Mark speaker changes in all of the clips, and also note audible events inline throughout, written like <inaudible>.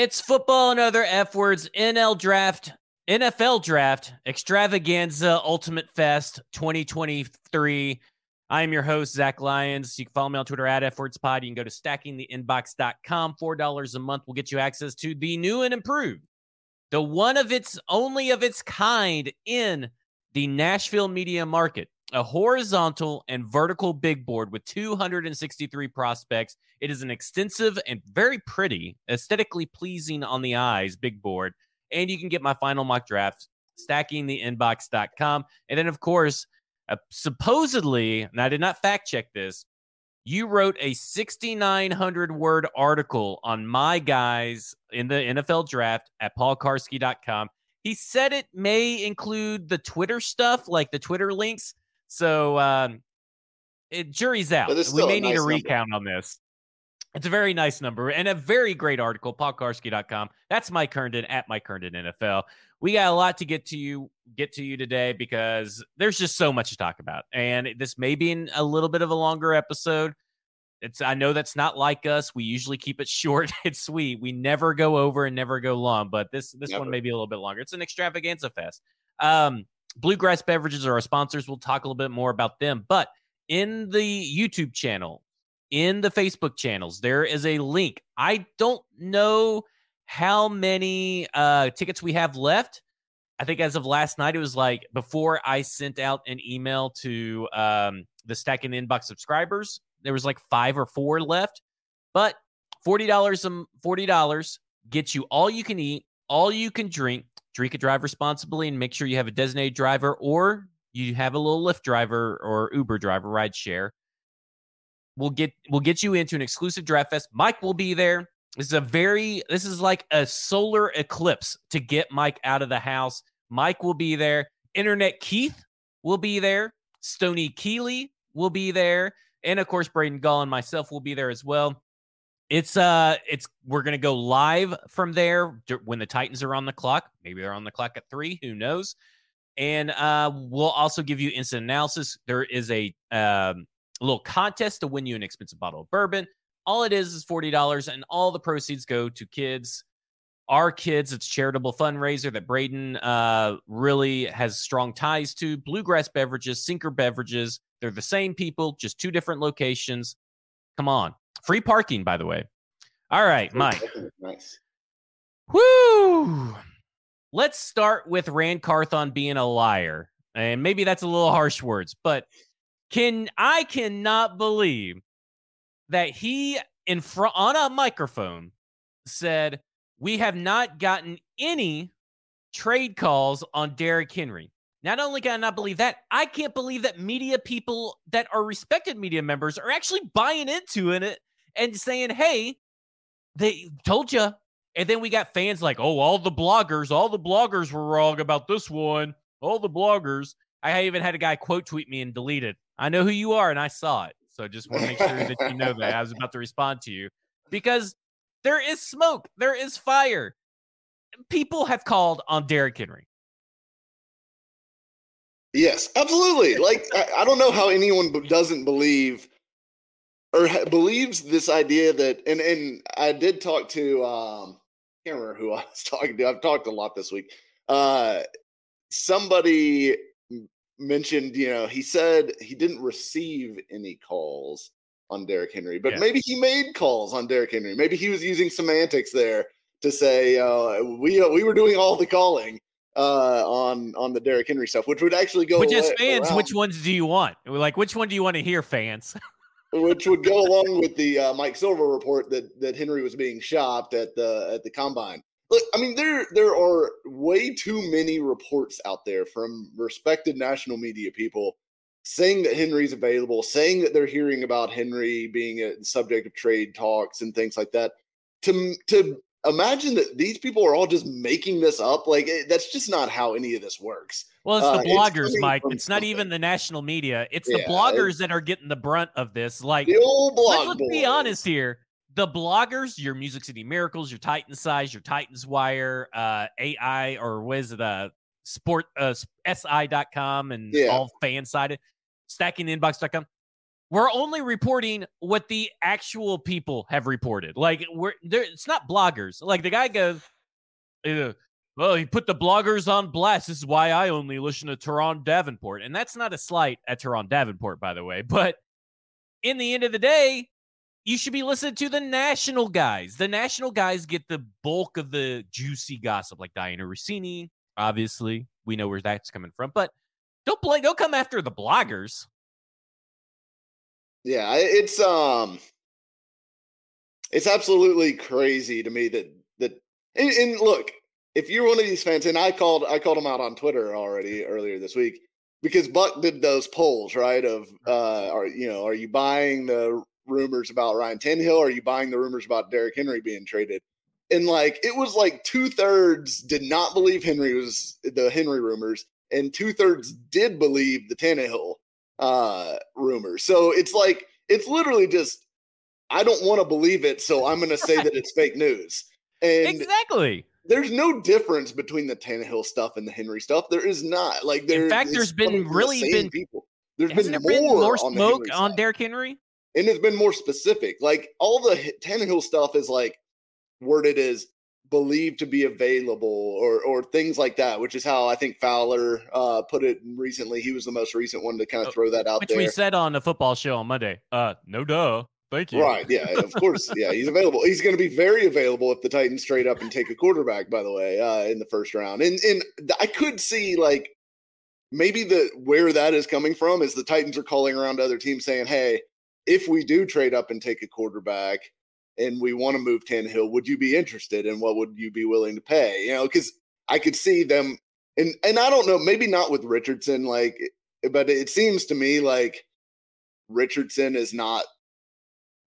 Speaker 1: It's football and other F words. NL draft, NFL draft, extravaganza, ultimate fest 2023. I am your host, Zach Lyons. You can follow me on Twitter at FWordsPod. You can go to stackingtheinbox.com. $4 a month will get you access to the new and improved, the one of its only of its kind in the Nashville media market a horizontal and vertical big board with 263 prospects. It is an extensive and very pretty, aesthetically pleasing on the eyes big board. And you can get my final mock draft stackingtheinbox.com. And then, of course, uh, supposedly, and I did not fact check this, you wrote a 6,900 word article on my guys in the NFL draft at paulkuharsky.com. He said it may include the Twitter stuff, like the Twitter links. So um, it, jury's out. We may need nice a recount number. on this. It's a very nice number and a very great article, paulkuharsky.com. That's Mike Herndon at Mike Herndon NFL. We got a lot to get to you get to you today because there's just so much to talk about. And this may be in a little bit of a longer episode. It's I know that's not like us. We usually keep it <laughs> short and sweet. We never go over and never go long, but this this never. one may be a little bit longer. It's an extravaganza fest. Um, Bluegrass Beverages are our sponsors. We'll talk a little bit more about them. But in the YouTube channel, in the Facebook channels, there is a link. I don't know how many uh, tickets we have left. I think as of last night, it was like before I sent out an email to um, the Stacking Inbox subscribers, there was like five or four left. But forty dollars, um, forty dollars gets you all you can eat, all you can drink, drink and drive responsibly and make sure you have a designated driver or you have a little Lyft driver or Uber driver ride share. We'll get we'll get you into an exclusive draft fest. Mike will be there. This is a very this is like a solar eclipse to get Mike out of the house. Mike will be there. Internet Keith will be there. Stony Keeley will be there. And of course, Braden Gall and myself will be there as well. It's uh, it's we're gonna go live from there when the Titans are on the clock. Maybe they're on the clock at three. Who knows? And uh, we'll also give you instant analysis. There is a um, a little contest to win you an expensive bottle of bourbon. All it is is forty dollars, and all the proceeds go to kids. Our kids, it's charitable fundraiser that Braden uh, really has strong ties to. Bluegrass Beverages, Sinker Beverages, they're the same people, just two different locations. Come on, Free parking, by the way. All right, Mike. Nice. Woo! Let's start with Ran Carthon being a liar. And maybe that's a little harsh words, but can I cannot believe that he in front on a microphone said, We have not gotten any trade calls on Derrick Henry. Not only can I not believe that, I can't believe that media people that are respected media members are actually buying into it and saying, hey, they told you. And then we got fans like, oh, all the bloggers, all the bloggers were wrong about this one. All the bloggers. I even had a guy quote tweet me and delete it. I know who you are and I saw it. So just want to make sure that you know that. I was about to respond to you because there is smoke, there is fire. People have called on Derrick Henry.
Speaker 2: Yes, absolutely. Like I, I, don't know how anyone doesn't believe or ha- believes this idea that and and I did talk to um I can't remember who <laughs> I was talking to. I've talked a lot this week. Uh somebody mentioned, you know, he said he didn't receive any calls on Derrick Henry, but yeah. maybe he made calls on Derrick Henry. Maybe he was using semantics there to say uh, we uh, we were doing all the calling uh, on on the Derrick Henry stuff, which would actually go.
Speaker 1: Which as fans, around. which ones do you want? Like, which one do you want to hear, fans? <laughs>
Speaker 2: which would go along with the uh, Mike Silver report that that Henry was being shopped at the at the combine. Look, I mean there there are way too many reports out there from respected national media people saying that Henry's available, saying that they're hearing about Henry being a subject of trade talks and things like that. To to imagine that these people are all just making this up, like it, that's just not how any of this works.
Speaker 1: Well, it's the uh, bloggers, it's Mike. It's not even the national media. It's yeah, the bloggers that are getting the brunt of this. Like,
Speaker 2: the old blog
Speaker 1: let's, let's be honest here. The bloggers, your Music City Miracles, your Titan Sized, your Titans Wire, uh, AI, or what is it, uh, sport, uh, SI.com and yeah. all fan sided, stackinginbox.com. we're only reporting what the actual people have reported. Like we're there, it's not bloggers. Like the guy goes, well, he put the bloggers on blast. This is why I only listen to Turron Davenport. And that's not a slight at Turron Davenport, by the way. But in the end of the day, you should be listening to the national guys. The national guys get the bulk of the juicy gossip, like Dianna Russini. Obviously, we know where that's coming from. But don't play, don't come after the bloggers.
Speaker 2: Yeah, it's um it's absolutely crazy to me that that and, and, look, if you're one of these fans, and I called I called him out on Twitter already earlier this week because Buck did those polls, right? Of uh are you know, are you buying the rumors about Ryan Tannehill? Or are you buying the rumors about Derrick Henry being traded? And like it was like two thirds did not believe Henry was the Henry rumors, and two thirds did believe the Tannehill uh, rumors. So it's like it's literally just I don't want to believe it, so I'm going to say that it's fake news. And
Speaker 1: exactly.
Speaker 2: There's no difference between the Tannehill stuff and the Henry stuff. There is not. Like there.
Speaker 1: In fact, there's been really
Speaker 2: the
Speaker 1: been
Speaker 2: people. There's
Speaker 1: been
Speaker 2: more,
Speaker 1: been more
Speaker 2: on
Speaker 1: smoke on Derrick Henry,
Speaker 2: and it's been more specific. Like all the Tannehill stuff is like worded as believed to be available or or things like that, which is how I think Fowler uh, put it recently. He was the most recent one to kind of oh, throw that out
Speaker 1: which
Speaker 2: there.
Speaker 1: we said on the football show on Monday. Uh, no duh. Thank you.
Speaker 2: Right. Yeah. Of course. <laughs> yeah. He's available. He's going to be very available if the Titans trade up and take a quarterback. By the way, uh, in the first round, and and I could see like maybe the where that is coming from is the Titans are calling around to other teams saying, "Hey, if we do trade up and take a quarterback, and we want to move Tannehill, would you be interested and what would you be willing to pay? You know, because I could see them and and I don't know, maybe not with Richardson, like but it seems to me like Richardson is not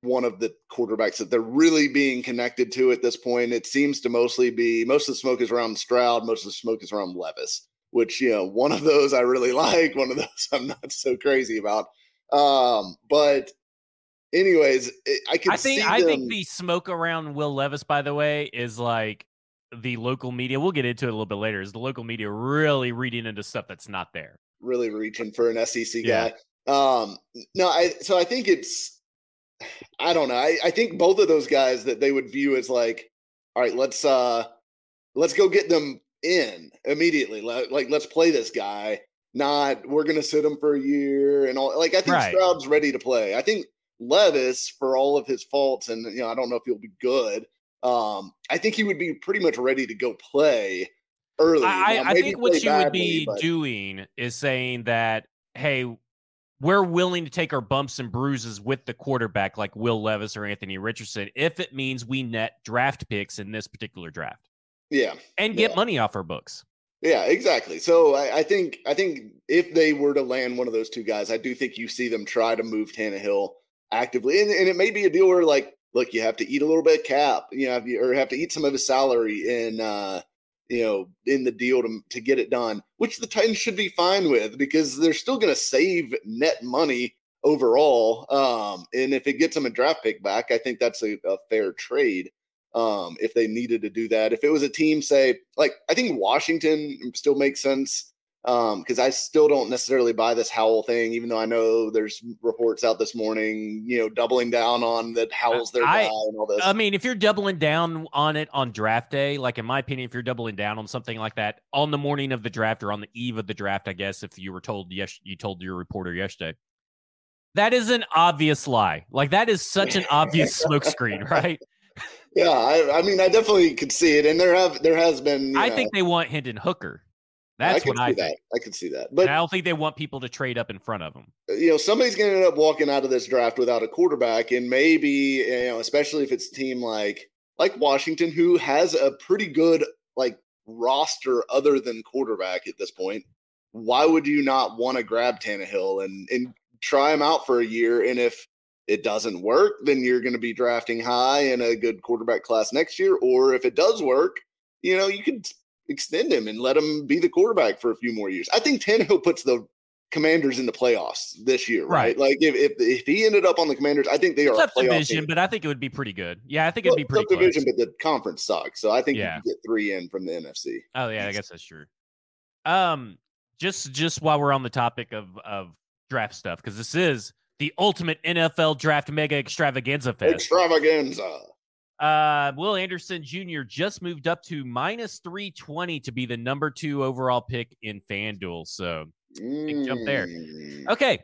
Speaker 2: one of the quarterbacks that they're really being connected to at this point. It seems to mostly be most of the smoke is around Stroud, most of the smoke is around Levis, which you know, one of those I really <laughs> like, one of those I'm not so crazy about. Um, but anyways, I can.
Speaker 1: I think I think the smoke around Will Levis, by the way, is like the local media. We'll get into it a little bit later. Is the local media really reading into stuff that's not there?
Speaker 2: Really reaching for an SEC guy. Um, no, I so I think it's. I don't know. I, I think both of those guys that they would view as like, all right, let's uh, let's go get them in immediately. Like, like let's play this guy. Not we're gonna sit him for a year and all. Like I think right. Stroud's ready to play. I think Levis, for all of his faults, and you know, I don't know if he'll be good. Um, I think he would be pretty much ready to go play early.
Speaker 1: I, I think what you badly, would be but... doing is saying that, hey, we're willing to take our bumps and bruises with the quarterback like Will Levis or Anthony Richardson if it means we net draft picks in this particular draft.
Speaker 2: Yeah.
Speaker 1: And get
Speaker 2: yeah.
Speaker 1: money off our books.
Speaker 2: Yeah, exactly. So I, I, think I think if they were to land one of those two guys, I do think you see them try to move Tannehill actively. And, and it may be a deal where like, look, you have to eat a little bit of cap, you know, or have to eat some of his salary in, uh, you know, in the deal to, to get it done, which the Titans should be fine with because they're still going to save net money overall. Um, and if it gets them a draft pick back, I think that's a, a fair trade. Um, if they needed to do that, if it was a team, say, like I think Washington still makes sense because um, I still don't necessarily buy this Howell thing, even though I know there's reports out this morning, you know, doubling down on that Howell's their I, guy and all this.
Speaker 1: I mean, if you're doubling down on it on draft day, like in my opinion, if you're doubling down on something like that on the morning of the draft or on the eve of the draft, I guess if you were told yes, you told your reporter yesterday, that is an obvious lie. Like that is such an obvious <laughs> smokescreen, right?
Speaker 2: Yeah, I, I, mean, I definitely could see it, and there have there has been.
Speaker 1: I know, think they want Hendon Hooker. That's
Speaker 2: I
Speaker 1: what I
Speaker 2: think.
Speaker 1: That.
Speaker 2: I can see that, but
Speaker 1: I don't think they want people to trade up in front of them.
Speaker 2: Uh, you know, somebody's going to end up walking out of this draft without a quarterback, and maybe you know, especially if it's a team like like Washington, who has a pretty good like roster other than quarterback at this point. Why would you not want to grab Tannehill and and try him out for a year? And if it doesn't work, then you're going to be drafting high in a good quarterback class next year. Or if it does work, you know, you could extend him and let him be the quarterback for a few more years. I think Tannehill puts the Commanders in the playoffs this year, right? right? Like if, if if he ended up on the Commanders, I think they are
Speaker 1: tough division, team. but I think it would be pretty good. Yeah, I think it'd be pretty tough
Speaker 2: division, but the conference sucks, so I think yeah. you can get three in from the NFC.
Speaker 1: Oh yeah, I guess that's true. Um, just just while we're on the topic of of draft stuff, because this is the ultimate NFL draft mega extravaganza fest.
Speaker 2: Extravaganza.
Speaker 1: Uh, Will Anderson Jr. just moved up to minus 320 to be the number two overall pick in FanDuel. So big jump there.
Speaker 2: Mm.
Speaker 1: Okay.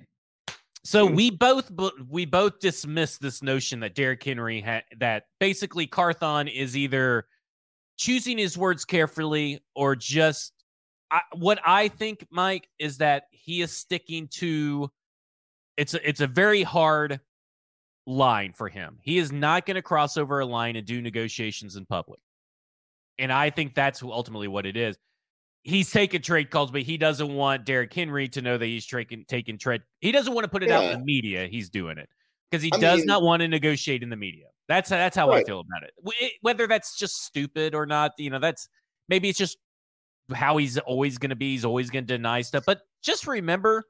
Speaker 1: So
Speaker 2: Hmm.
Speaker 1: we both we both dismiss this notion that Derrick Henry had that basically Carthon is either choosing his words carefully or just I, what I think, Mike, is that he is sticking to it's a, it's a very hard line for him. He is not going to cross over a line and do negotiations in public. And I think that's ultimately what it is. He's taking trade calls, but he doesn't want Derrick Henry to know that he's taking taking trade. He doesn't want to put it out in the media. He's doing it because he
Speaker 2: I
Speaker 1: does
Speaker 2: mean-
Speaker 1: not want to negotiate in the media. That's that's how I feel about it. It- Whether that's just stupid or not, you know, that's maybe it's just how he's always going to be. He's always going to deny stuff. But just remember,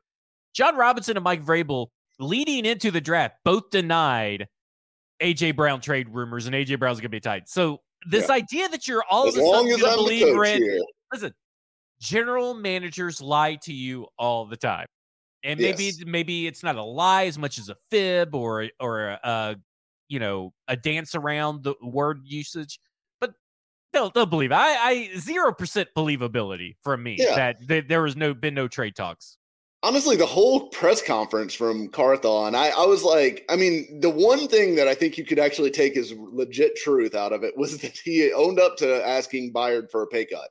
Speaker 1: Jon Robinson and Mike Vrabel leading into the draft both denied AJ Brown trade rumors, and AJ Brown's going to be tight. So this
Speaker 2: Yeah.
Speaker 1: idea that you're all
Speaker 2: As
Speaker 1: of a sudden going to believe Ran,
Speaker 2: here.
Speaker 1: listen, general managers lie to you all the time, and maybe
Speaker 2: Yes.
Speaker 1: maybe it's not a lie as much as a fib or or a, you know a dance around the word usage, but they'll they'll believe. it. I I zero percent believability from me
Speaker 2: Yeah.
Speaker 1: that th- there was no been no trade talks.
Speaker 2: Honestly, the whole press conference from Carthon, I, I was like, I mean, the one thing that I think you could actually take as legit truth out of it was that he owned up to asking Byard for a pay cut.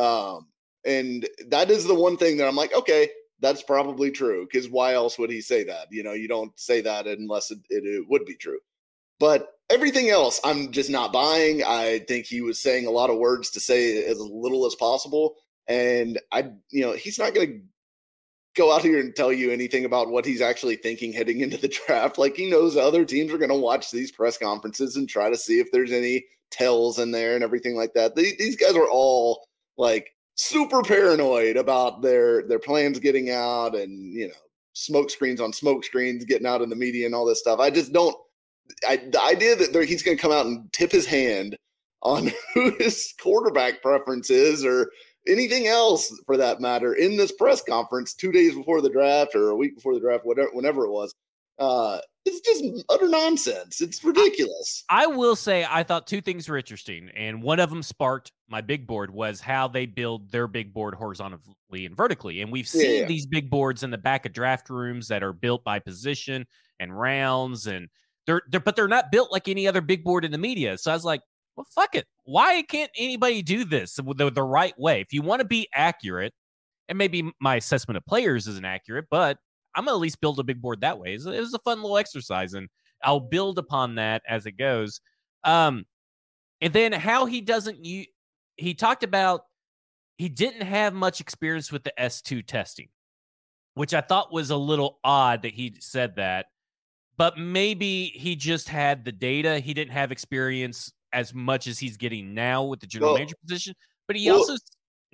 Speaker 2: Um, and that is the one thing that I'm like, okay, that's probably true. Because why else would he say that? You know, you don't say that unless it, it, it would be true. But everything else, I'm just not buying. I think he was saying a lot of words to say as little as possible. And I, you know, he's not going to go out here and tell you anything about what he's actually thinking heading into the draft. Like he knows other teams are going to watch these press conferences and try to see if there's any tells in there and everything like that. They, these guys are all like super paranoid about their their plans getting out and you know smoke screens on smoke screens getting out in the media and all this stuff. I just don't. I, the idea that he's going to come out and tip his hand on <laughs> who his quarterback preference is or anything else for that matter in this press conference two days before the draft or a week before the draft, whatever, whenever it was. Uh, it's just utter nonsense. It's ridiculous.
Speaker 1: I will say I thought two things were interesting, and one of them sparked my big board was how they build their big board horizontally and vertically. And we've seen
Speaker 2: yeah.
Speaker 1: these big boards in the back of draft rooms that are built by position and rounds, and they're, they're but they're not built like any other big board in the media. So I was like, well, fuck it. Why can't anybody do this the, the right way? If you want to be accurate, and maybe my assessment of players isn't accurate, but I'm gonna at least build a big board that way. It was, a fun little exercise, and I'll build upon that as it goes. Um, and then how he doesn't you he talked about he didn't have much experience with the S2 testing, which I thought was a little odd that he said that. But maybe he just had the data. He didn't have experience as much as he's getting now with the general
Speaker 2: Well-
Speaker 1: manager position. But he
Speaker 2: well-
Speaker 1: also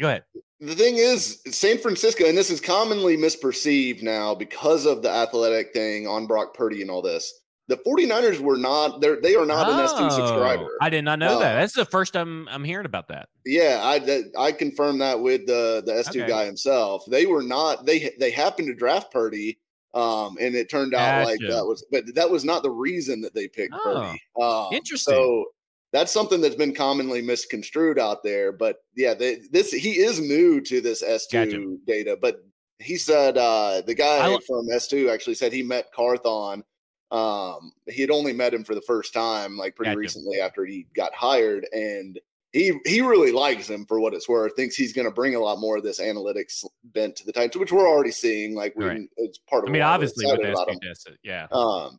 Speaker 1: go ahead.
Speaker 2: The thing is, San Francisco, and this is commonly misperceived now because of the athletic thing on Brock Purdy and all this. The 49ers were not, they are not an S2
Speaker 1: Oh,
Speaker 2: subscriber.
Speaker 1: I did not know that.
Speaker 2: Uh,
Speaker 1: That's the first time I'm hearing about that.
Speaker 2: Yeah, I I confirmed that with the the S two
Speaker 1: Okay.
Speaker 2: guy himself. They were not they they happened to draft Purdy, um, and it turned out like that was, but that was not the reason that they picked
Speaker 1: Oh,
Speaker 2: Purdy. Um,
Speaker 1: interesting.
Speaker 2: So that's something that's been commonly misconstrued out there. But yeah, they, this he is new to this S two
Speaker 1: Gotcha.
Speaker 2: data, but he said uh, the guy
Speaker 1: I
Speaker 2: from S two actually said he met Carthon. Um, he had only met him for the first time, like pretty
Speaker 1: Gotcha.
Speaker 2: recently after he got hired, and he he really likes him for what it's worth. Thinks he's going to bring a lot more of this analytics bent to the Titans, which we're already seeing. Like we,
Speaker 1: Right.
Speaker 2: it's part of.
Speaker 1: I mean, obviously with
Speaker 2: about
Speaker 1: S2
Speaker 2: him.
Speaker 1: test, yeah.
Speaker 2: Um,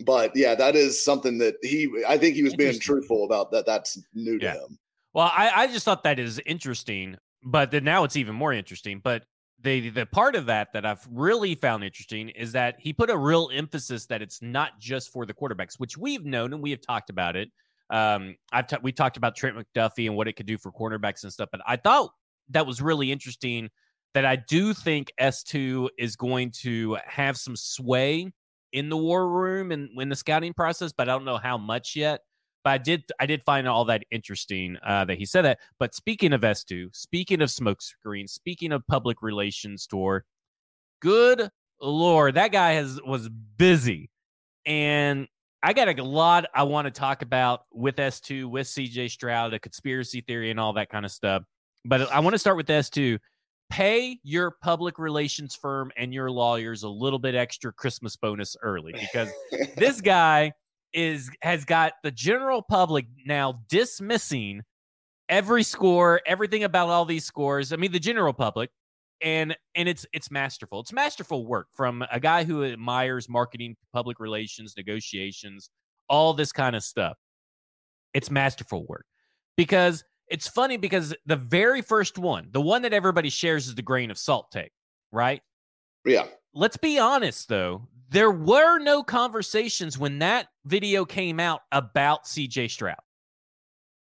Speaker 2: but yeah, that is something that he. I think he was being truthful about that. That's new to
Speaker 1: Yeah.
Speaker 2: him.
Speaker 1: Well, I, I just thought that is interesting, but then now it's even more interesting. But the the part of that that I've really found interesting is that he put a real emphasis that it's not just for the quarterbacks, which we've known and we have talked about it. Um, I've ta- we talked about Trent McDuffie and what it could do for cornerbacks and stuff, but I thought that was really interesting. That I do think S two is going to have some sway in the war room and in the scouting process, but I don't know how much yet. But I did I did find all that interesting uh, that he said that. But speaking of S2, speaking of smoke screen, speaking of public relations tour, good lord, that guy has was busy, and I got a lot I want to talk about with S2, with CJ Stroud, a conspiracy theory, and all that kind of stuff. But I want to start with S2. Pay your public relations firm and your lawyers a little bit extra Christmas bonus early because <laughs> this guy is has got the general public now dismissing every score, everything about all these scores. I mean, the general public, and and it's it's masterful. It's masterful work from a guy who admires marketing, public relations, negotiations, all this kind of stuff. It's masterful work because it's funny because the very first one, the one that everybody shares is the grain of salt take, right?
Speaker 2: Yeah.
Speaker 1: Let's be honest though, there were no conversations when that video came out about CJ Stroud.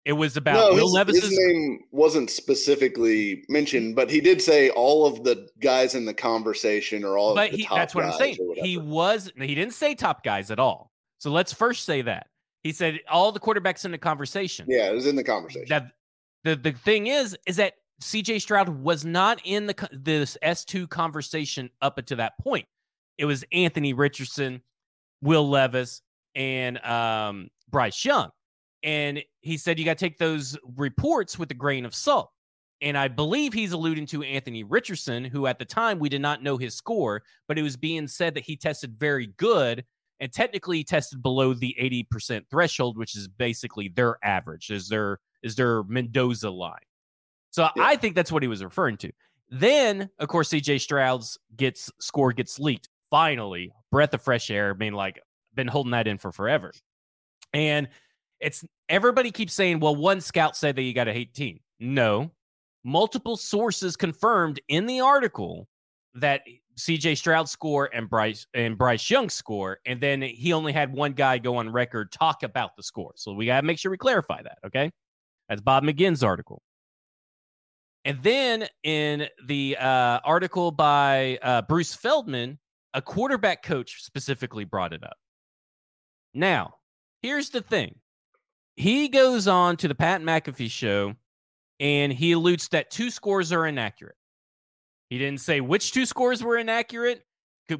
Speaker 1: It was about
Speaker 2: no,
Speaker 1: Will
Speaker 2: his,
Speaker 1: Levis's
Speaker 2: his name wasn't specifically mentioned, but he did say all of the guys in the conversation or all
Speaker 1: but
Speaker 2: of the
Speaker 1: he,
Speaker 2: top
Speaker 1: that's what I'm saying. He was he didn't say top guys at all. So let's first say that. He said all the quarterbacks in the conversation.
Speaker 2: Yeah, it was in the conversation.
Speaker 1: That the the thing is is that CJ Stroud was not in the this S2 conversation up until that point. It was Anthony Richardson, Will Levis, and um, Bryce Young. And he said you got to take those reports with a grain of salt. And I believe he's alluding to Anthony Richardson, who at the time we did not know his score, but it was being said that he tested very good and technically tested below the 80% threshold, which is basically their average, is their is their Mendoza line. So
Speaker 2: Yeah.
Speaker 1: I think that's what he was referring to. Then, of course, CJ Stroud's gets score gets leaked. Finally, breath of fresh air. I mean, like, been holding that in for forever. And it's everybody keeps saying, well, one scout said that you got a 18. No, multiple sources confirmed in the article that CJ Stroud score and Bryce and Bryce Young score, and then he only had one guy go on record talk about the score. So we got to make sure we clarify that. Okay, that's Bob McGinn's article. And then in the uh, article by uh, Bruce Feldman, a quarterback coach specifically brought it up. Now, here's the thing. He goes on to the Pat McAfee show and he alludes that two scores are inaccurate. He didn't say which two scores were inaccurate.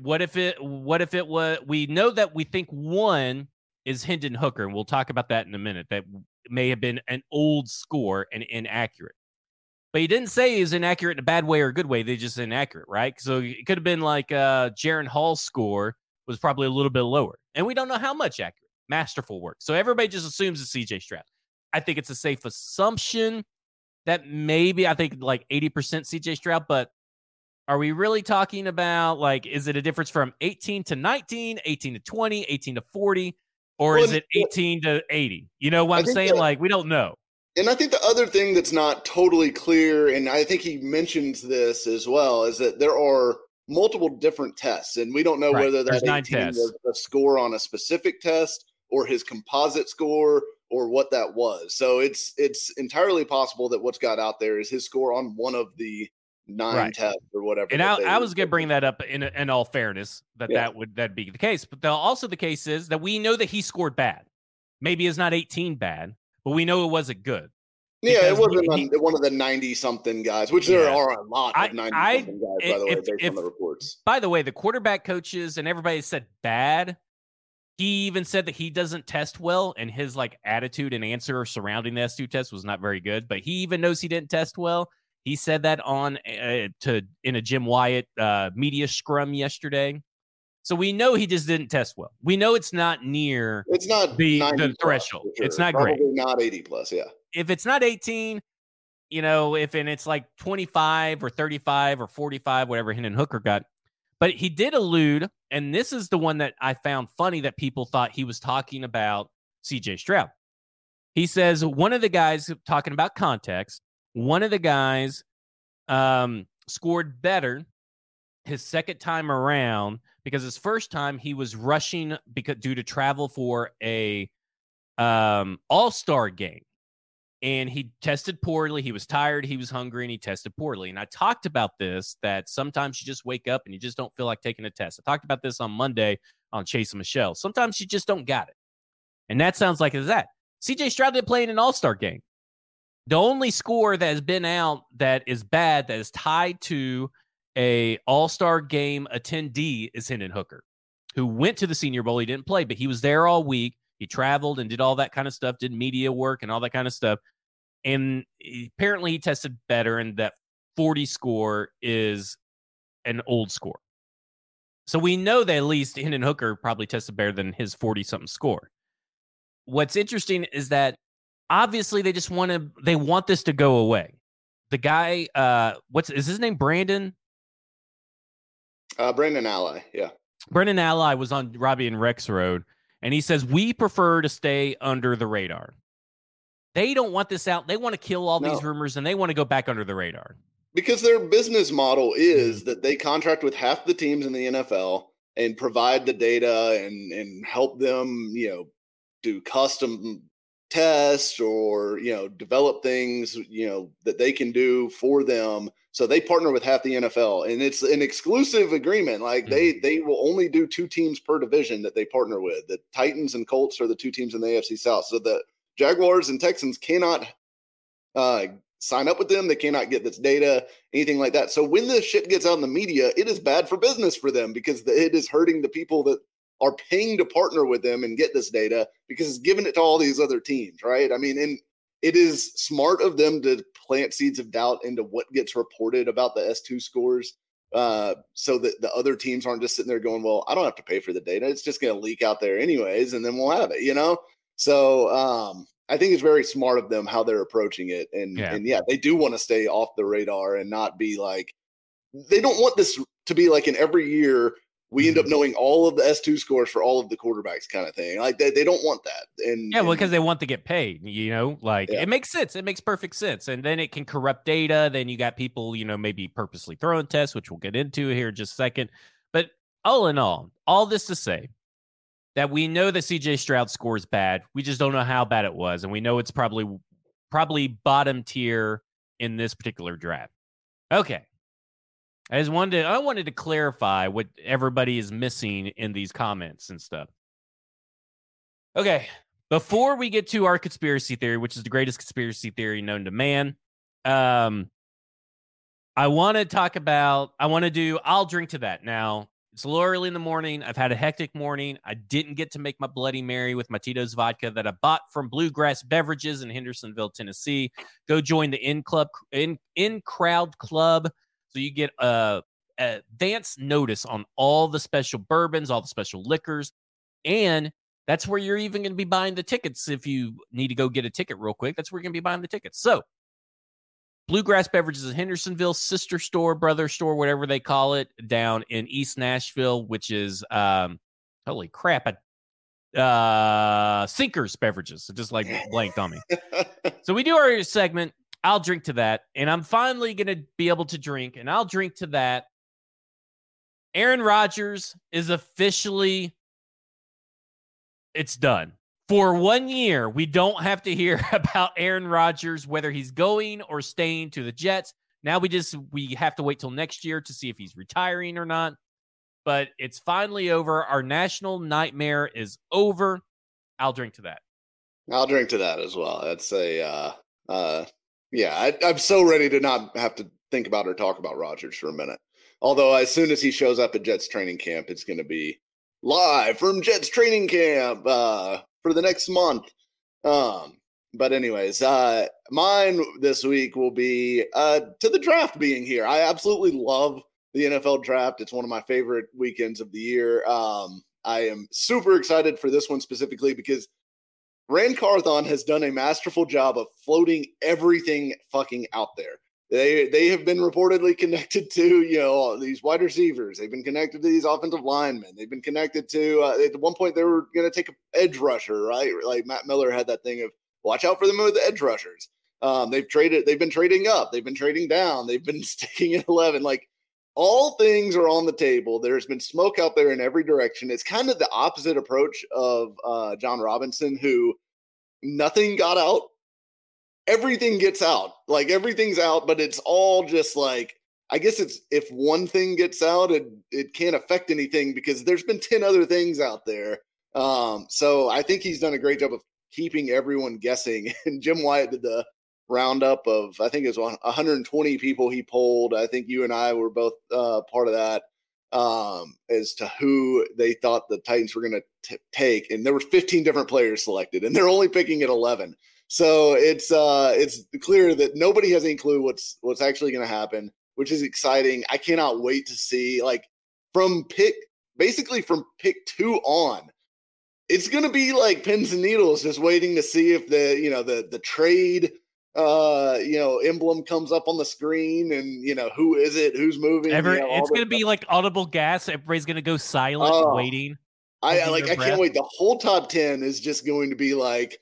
Speaker 1: What if it what if it was we know that we think one is Hendon Hooker, and we'll talk about that in a minute. That may have been an old score and inaccurate. But he didn't say he was inaccurate in a bad way or a good way. They just inaccurate, right? So it could have been like uh Jaren Hall's score was probably a little bit lower. And we don't know how much accurate. Masterful work. So everybody just assumes it's CJ Stroud. I think it's a safe assumption that maybe I think like 80% CJ Stroud, but are we really talking about like is it a difference from 18 to 19, 18 to 20, 18 to 40, or
Speaker 2: Well,
Speaker 1: is it 18 to 80? You know what I'm saying?
Speaker 2: that-
Speaker 1: like we don't know.
Speaker 2: And I think the other thing that's not totally clear, and I think he mentions this as well, is that there are multiple different tests, and we don't know
Speaker 1: Right.
Speaker 2: whether that
Speaker 1: nine
Speaker 2: 18 was a score on a specific test or his composite score or what that was. So it's it's entirely possible that what's got out there is his score on one of the nine
Speaker 1: Right.
Speaker 2: tests or whatever.
Speaker 1: And I, I was going to bring that up in in all fairness that
Speaker 2: Yeah.
Speaker 1: that would that be the case. But the, also the case is that we know that he scored bad. Maybe it's not 18 bad, but we know it wasn't good.
Speaker 2: Yeah, it wasn't
Speaker 1: he-
Speaker 2: one of the ninety-something guys, which there are a lot of ninety-something guys, by the way,
Speaker 1: if-
Speaker 2: based
Speaker 1: if-
Speaker 2: on the reports.
Speaker 1: By the way, the quarterback coaches and everybody said bad. He even said that he doesn't test well, and his like attitude and answer surrounding the S2 test was not very good. But he even knows he didn't test well. He said that on uh, to in a Jim Wyatt uh, media scrum yesterday. So we know he just didn't test well. We know it's not near.
Speaker 2: It's not
Speaker 1: the- the threshold.
Speaker 2: for
Speaker 1: It's
Speaker 2: sure.
Speaker 1: not great.
Speaker 2: Not eighty plus. Yeah.
Speaker 1: If it's not 18, you know, if and it's like 25 or 35 or 45, whatever Hendon Hooker got. But he did allude, and this is the one that I found funny that people thought he was talking about CJ Stroud. He says one of the guys talking about context, one of the guys um, scored better his second time around because his first time he was rushing because due to travel for a um, all-star game and he tested poorly. He was tired, he was hungry, and he tested poorly. And I talked about this that sometimes you just wake up and you just don't feel like taking a test. I talked about this on Monday on Chase and Michelle. Sometimes you just don't got it. And that sounds like it's that. CJ Stroud did play in an all star game. The only score that has been out that is bad, that is tied to a All Star game attendee is Hendon Hooker, who went to the Senior Bowl. He didn't play, but he was there all week. He traveled and did all that kind of stuff, did media work and all that kind of stuff. And apparently, he tested better, and that 40 score is an old score. So we know that at least Hendon Hooker probably tested better than his 40 something score. What's interesting is that obviously they just want to they want this to go away. The guy, uh, what's is his name? Brandon.
Speaker 2: Uh, Brandon Ally, yeah.
Speaker 1: Brandon Ally was on Robbie and Rex Road, and he says we prefer to stay under the radar. They don't want this out. They want to kill all no. these rumors, and they want to go back under the radar
Speaker 2: because their business model is that they contract with half the teams in the NFL and provide the data and and help them, you know, do custom test or you know develop things you know that they can do for them so they partner with half the NFL and it's an exclusive agreement like mm-hmm. they they will only do two teams per division that they partner with the Titans and Colts are the two teams in the AFC South so the Jaguars and Texans cannot uh, sign up with them they cannot get this data anything like that so when this shit gets out in the media it is bad for business for them because it is hurting the people that are paying to partner with them and get this data because it's giving it to all these other teams, right? I mean, and it is smart of them to plant seeds of doubt into what gets reported about the S2 scores uh, so that the other teams aren't just sitting there going, well, I don't have to pay for the data. It's just going to leak out there anyways, and then we'll have it, you know? So um, I think it's very smart of them how they're approaching it. And yeah, and yeah they do want to stay off the radar and not be like, they don't want this to be like in every year we end up knowing all of the S2 scores for all of the quarterbacks kind of thing. Like they, they don't want that. And
Speaker 1: yeah, well,
Speaker 2: because
Speaker 1: they want to get paid, you know, like yeah. it makes sense. It makes perfect sense. And then it can corrupt data. Then you got people, you know, maybe purposely throwing tests, which we'll get into here in just a second. But all in all, all this to say that we know that CJ Stroud scores bad. We just don't know how bad it was. And we know it's probably probably bottom tier in this particular draft. Okay. I just wanted to, I wanted to clarify what everybody is missing in these comments and stuff. Okay, before we get to our conspiracy theory, which is the greatest conspiracy theory known to man, um, I want to talk about. I want to do. I'll drink to that now. It's a little early in the morning. I've had a hectic morning. I didn't get to make my Bloody Mary with my Tito's vodka that I bought from Bluegrass Beverages in Hendersonville, Tennessee. Go join the in club in in crowd club so you get a, advance notice on all the special bourbons, all the special liquors, and that's where you're even going to be buying the tickets if you need to go get a ticket real quick. That's where you're going to be buying the tickets. So, Bluegrass Beverages in Hendersonville, sister store, brother store, whatever they call it, down in East Nashville, which is um, holy crap, uh, Sinkers Beverages. It just like blanked on me. <laughs> so we do our segment I'll drink to that. And I'm finally going to be able to drink, and I'll drink to that. Aaron Rodgers is officially it's done. For one year, we don't have to hear <laughs> about Aaron Rodgers whether he's going or staying to the Jets. Now we just we have to wait till next year to see if he's retiring or not. But it's finally over. Our national nightmare is over. I'll drink to that.
Speaker 2: I'll drink to that as well. That's a uh uh yeah, I, I'm so ready to not have to think about or talk about Rodgers for a minute. Although, as soon as he shows up at Jets training camp, it's going to be live from Jets training camp uh, for the next month. Um, but anyways, uh, mine this week will be uh, to the draft being here. I absolutely love the NFL draft. It's one of my favorite weekends of the year. Um, I am super excited for this one specifically because Ran Carthon has done a masterful job of floating everything fucking out there. They they have been reportedly connected to you know these wide receivers. They've been connected to these offensive linemen. They've been connected to uh, at one point they were going to take an edge rusher, right? Like Matt Miller had that thing of watch out for them with the edge rushers. Um, they've traded. They've been trading up. They've been trading down. They've been <laughs> sticking at eleven. Like all things are on the table. There's been smoke out there in every direction. It's kind of the opposite approach of uh, Jon Robinson, who nothing got out. Everything gets out. Like everything's out, but it's all just like I guess it's if one thing gets out, it it can't affect anything because there's been 10 other things out there. Um, so I think he's done a great job of keeping everyone guessing. <laughs> And Jim Wyatt did the roundup of I think it was 120 people he polled. I think you and I were both uh, part of that um, as to who they thought the Titans were going to take, and there were 15 different players selected, and they're only picking at 11. So it's uh, it's clear that nobody has any clue what's what's actually going to happen, which is exciting. I cannot wait to see like from pick basically from pick two on. It's going to be like pins and needles, just waiting to see if the you know the the trade uh you know emblem comes up on the screen and you know who is it who's moving
Speaker 1: Ever,
Speaker 2: you know,
Speaker 1: it's gonna be like audible gas everybody's gonna go silent oh, waiting
Speaker 2: i like i breath. can't wait. The whole top 10 is just going to be like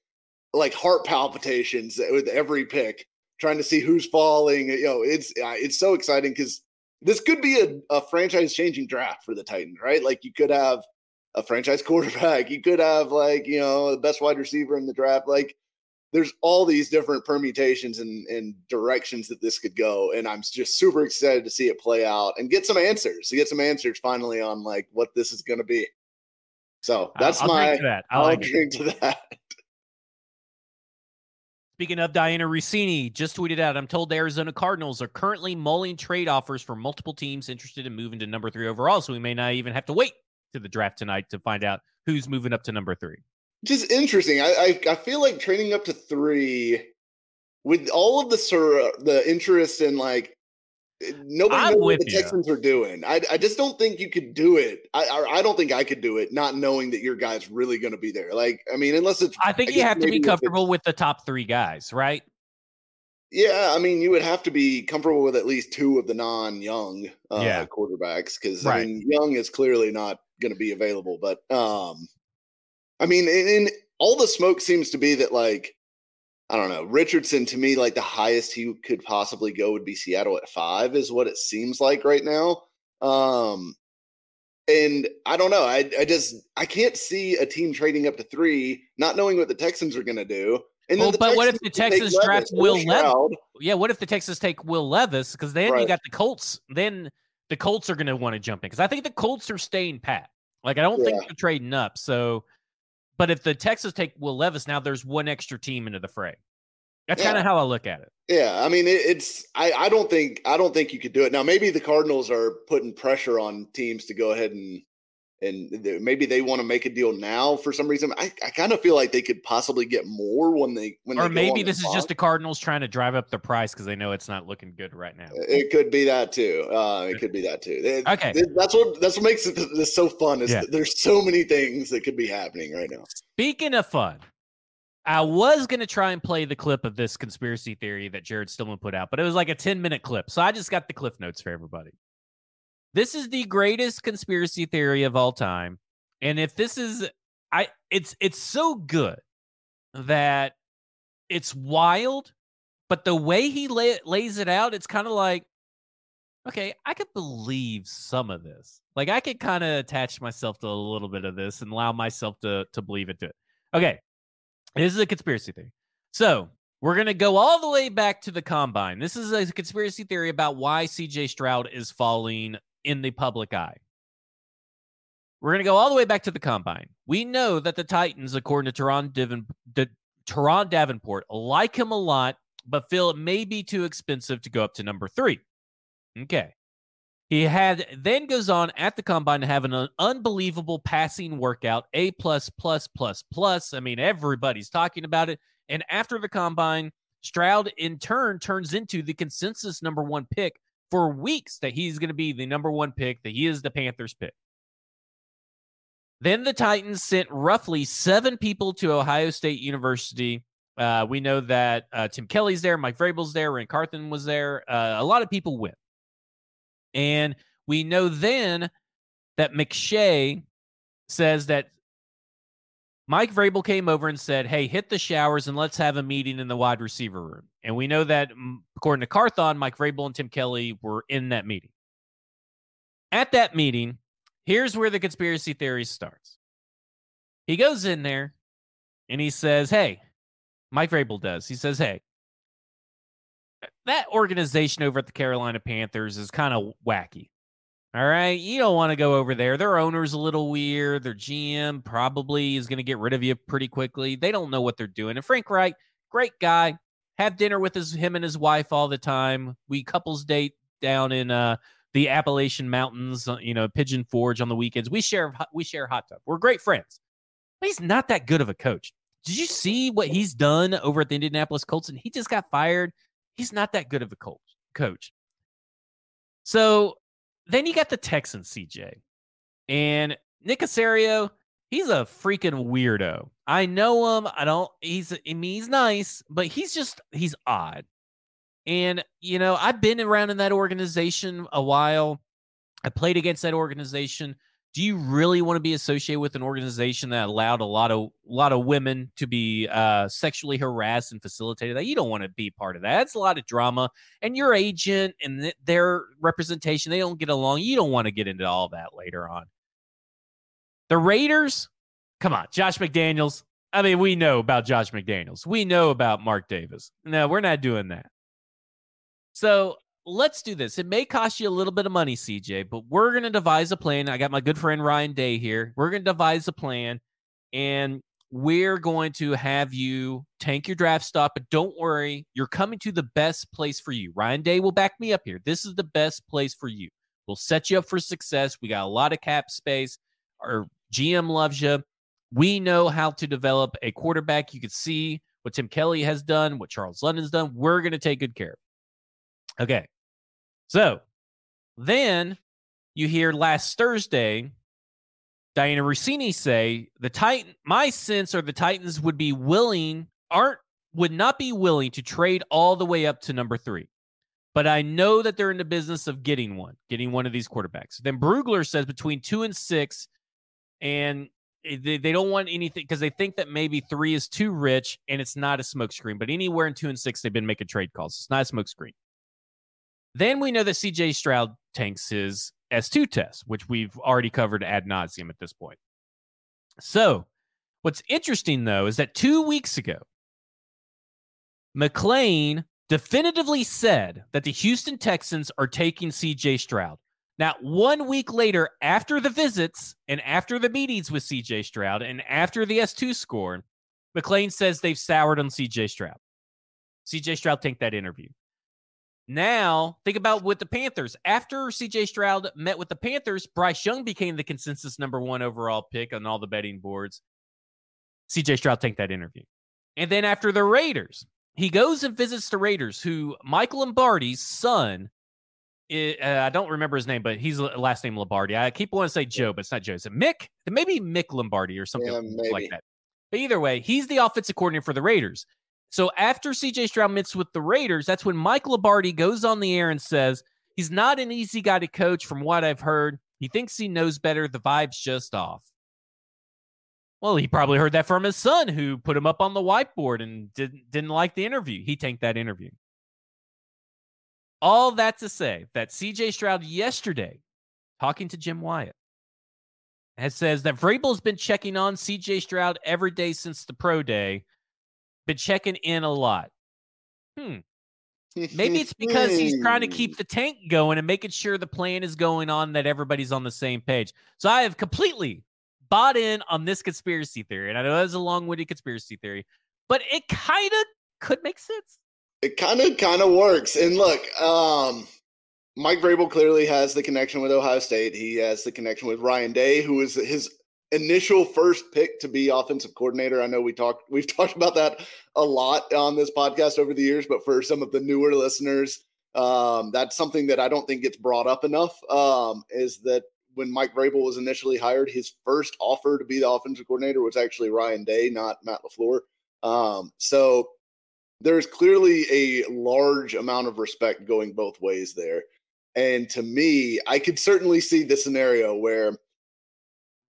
Speaker 2: like heart palpitations with every pick trying to see who's falling you know it's it's so exciting because this could be a, a franchise changing draft for the titans right? Like you could have a franchise <laughs> quarterback you could have like you know the best wide receiver in the draft like there's all these different permutations and, and directions that this could go. And I'm just super excited to see it play out and get some answers, to get some answers finally on like what this is going to be. So that's
Speaker 1: I'll
Speaker 2: my,
Speaker 1: drink to that. I'll, I'll
Speaker 2: drink to that.
Speaker 1: Speaking of Dianna Russini, just tweeted out, I'm told the Arizona Cardinals are currently mulling trade offers for multiple teams interested in moving to number three overall. So we may not even have to wait to the draft tonight to find out who's moving up to number three
Speaker 2: just interesting. I, I, I feel like training up to three with all of the sur- the interest in like eh, nobody I'm knows what the Texans are doing. I, I just don't think you could do it. I I don't think I could do it, not knowing that your guy's really going to be there. Like I mean, unless it's
Speaker 1: I think I you have to be comfortable with the top three guys, right?
Speaker 2: Yeah, I mean, you would have to be comfortable with at least two of the non-young uh, yeah. quarterbacks because right. I mean, Young is clearly not going to be available. But um, I mean, and, all the smoke seems to be that like I don't know Richardson to me like the highest he could possibly go would be Seattle at five is what it seems like right now. Um, and I don't know. I I just I can't see a team trading up to three, not knowing what the Texans are going to do.
Speaker 1: And well, but Texans what if the Texans draft Will Levis? Yeah, what if the Texans take Will Levis? Because then right. you got the Colts. Then the Colts are going to want to jump in because I think the Colts are staying pat. Like I don't yeah. think they're trading up. So but if the Texas take Will Levis, now there's one extra team into the fray. That's yeah. kind of how I look at it.
Speaker 2: Yeah, I mean, it, it's I, I don't think I don't think you could do it now. Maybe the Cardinals are putting pressure on teams to go ahead and and maybe they want to make a deal now for some reason. I, I kind of feel like they could possibly get more when they when
Speaker 1: or
Speaker 2: they
Speaker 1: maybe this is just the Cardinals trying to drive up the price because they know it's not looking good right now.
Speaker 2: It could be that too. Uh, it could be that too. It,
Speaker 1: okay,
Speaker 2: it, that's what that's what makes it this so fun. Is yeah. there's so many things that could be happening right now.
Speaker 1: Speaking of fun. I was going to try and play the clip of this conspiracy theory that Jared Stillman put out, but it was like a 10 minute clip. So I just got the cliff notes for everybody. This is the greatest conspiracy theory of all time. And if this is I it's it's so good that it's wild, but the way he lay, lays it out, it's kind of like okay, I could believe some of this. Like I could kind of attach myself to a little bit of this and allow myself to to believe it to it. Okay. This is a conspiracy theory. So, we're going to go all the way back to the combine. This is a conspiracy theory about why CJ Stroud is falling in the public eye. We're going to go all the way back to the combine. We know that the Titans, according to Teron, Diven, the, Turron Davenport, like him a lot, but feel it may be too expensive to go up to number three. Okay. He had then goes on at the combine to have an unbelievable passing workout, A plus plus plus plus. I mean, everybody's talking about it. And after the combine, Stroud in turn turns into the consensus number one pick for weeks that he's going to be the number one pick, that he is the Panthers pick. Then the Titans sent roughly seven people to Ohio State University. Uh, we know that uh, Tim Kelly's there, Mike Vrabel's there, Ran Carthon was there. Uh, a lot of people went. And we know then that McShay says that Mike Vrabel came over and said, Hey, hit the showers and let's have a meeting in the wide receiver room. And we know that, mm, according to Carthon, Mike Vrabel and Tim Kelly were in that meeting. At that meeting, here's where the conspiracy theory starts. He goes in there and he says, Hey, Mike Vrabel does. He says, Hey, that organization over at the Carolina Panthers is kind of wacky. All right. You don't want to go over there. Their owner's a little weird. Their GM probably is going to get rid of you pretty quickly. They don't know what they're doing. And Frank Reich, great guy. have dinner with his him and his wife all the time. We couples date down in uh the Appalachian Mountains, uh, you know, Pigeon Forge on the weekends. We share we share hot tub. We're great friends. But he's not that good of a coach. Did you see what he's done over at the Indianapolis Colts? And he just got fired. He's not that good of a coach. Coach. So then you got the Texans, CJ, and Nick Caserio. He's a freaking weirdo. I know him. I don't. He's. I mean, he's nice, but he's just. He's odd. And, you know, I've been around in that organization a while. I played against that organization. Do you really want to be associated with an organization that allowed a lot of a lot of women to be uh, sexually harassed and facilitated that? You don't want to be part of that. It's a lot of drama, and your agent and th- their representation they don't get along. You don't want to get into all that later on. The Raiders, come on, Josh McDaniels. I mean, we know about Josh McDaniels. We know about Mark Davis. No, we're not doing that. So let's do this. It may cost you a little bit of money, CJ, but we're going to devise a plan. I got my good friend Ryan Day here. We're going to devise a plan and we're going to have you tank your draft stock, but don't worry, you're coming to the best place for you. Ryan Day will back me up here. This is the best place for you. We'll set you up for success. We got a lot of cap space. Our GM loves you. We know how to develop a quarterback. You can see what Tim Kelly has done, what Charles London's done. We're going to take good care of. Okay. So then you hear last Thursday, Dianna Russini say the Titan, my sense are the Titans would be willing, aren't, would not be willing to trade all the way up to number three. But I know that they're in the business of getting one, getting one of these quarterbacks. Then Brugler says between two and six, and eh, they, they don't want anything because they think that maybe three is too rich and it's not a smokescreen. But anywhere in two and six, they've been making trade calls. It's not a smokescreen. Then we know that CJ Stroud tanks his S2 test, which we've already covered ad nauseum at this point. So, what's interesting though is that two weeks ago, McClain definitively said that the Houston Texans are taking CJ Stroud. Now, one week later, after the visits and after the meetings with CJ Stroud and after the S2 score, McClain says they've soured on CJ Stroud. CJ Stroud tanked that interview. Now, think about with the Panthers. After CJ Stroud met with the Panthers, Bryce Young became the consensus number one overall pick on all the betting boards. CJ Stroud tanked that interview. And then after the Raiders, he goes and visits the Raiders, who Michael Lombardi's son, uh, I don't remember his name, but he's last name Lombardi. I keep wanting to say Joe, but it's not Joe. It's Mick, maybe Mick Lombardi or something yeah, like that. But either way, he's the offensive coordinator for the Raiders. So after CJ Stroud meets with the Raiders, that's when Mike Lombardi goes on the air and says he's not an easy guy to coach from what I've heard. He thinks he knows better. The vibe's just off. Well, he probably heard that from his son who put him up on the whiteboard and didn't didn't like the interview. He tanked that interview. All that to say that CJ Stroud yesterday, talking to Jim Wyatt, has says that Vrabel's been checking on CJ Stroud every day since the pro day been checking in a lot. Hmm. Maybe it's because he's trying to keep <laughs> the tank going and making sure the plan is going on that everybody's on the same page. So I have completely bought in on this conspiracy theory. And I know that's a long winded conspiracy theory, but it kind of could make sense.
Speaker 2: It kind of kind of works. And look, um, Mike Vrabel clearly has the connection with Ohio State. He has the connection with Ryan Day, who is his initial first pick to be offensive coordinator. I know we talked we've <laughs> talked about that a lot on this podcast over the years, but for some of the newer listeners, um, that's something that I don't think gets brought up enough. Um, is that when Mike Vrabel was initially hired, his first offer to be the offensive coordinator was actually Ryan Day, not Matt LaFleur. Um, so there's clearly a large amount of respect going both ways there. And to me, I could certainly see the scenario where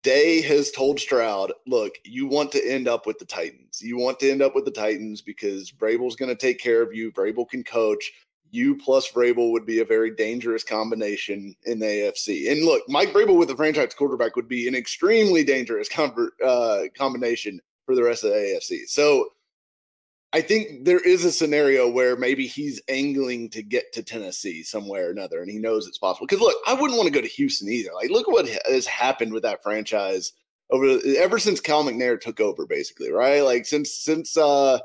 Speaker 2: Day has told Stroud, look, you want to end up with the Titans. You want to end up with the Titans because Vrabel's going to take care of you. Vrabel can coach. You plus Vrabel would be a very dangerous combination in the AFC. And look, Mike Vrabel with the franchise quarterback would be an extremely dangerous com- uh, combination for the rest of the AFC. So I think there is a scenario where maybe he's angling to get to Tennessee somewhere or another, and he knows it's possible. Because look, I wouldn't want to go to Houston either. Like, look what has happened with that franchise over ever since Cal McNair took over, basically, right? Like since since uh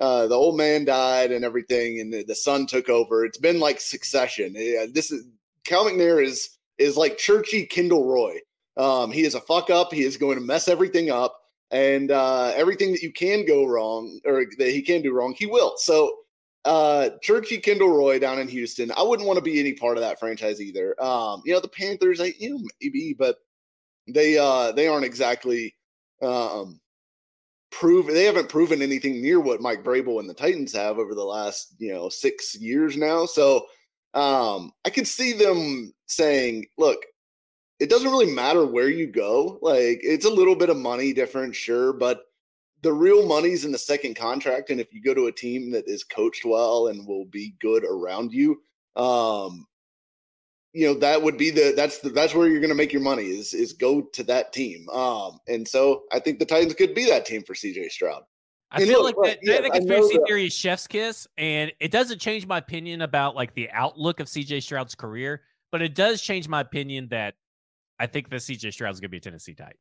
Speaker 2: uh, the old man died and everything, and the, the son took over. It's been like succession. Yeah, this is Cal McNair is is like churchy Kendall Roy. Um, he is a fuck up. He is going to mess everything up, and uh, everything that you can go wrong or that he can do wrong, he will. So, uh, Churchy Kendall Roy down in Houston, I wouldn't want to be any part of that franchise either. Um, you know, the Panthers, I, you know, maybe, but they uh, they aren't exactly um, prove they haven't proven anything near what Mike Vrabel and the Titans have over the last you know six years now. So um, I could see them saying, "Look, it doesn't really matter where you go. Like it's a little bit of money difference, sure, but the real money's in the second contract. And if you go to a team that is coached well and will be good around you, um, you know that would be the that's the that's where you're going to make your money is is go to that team. Um, and so I think the Titans could be that team for CJ Stroud.
Speaker 1: I and feel look, like that, yes, the conspiracy theory is chef's kiss, and it doesn't change my opinion about like the outlook of CJ Stroud's career, but it does change my opinion that I think the CJ Stroud's going to be a Tennessee Titan.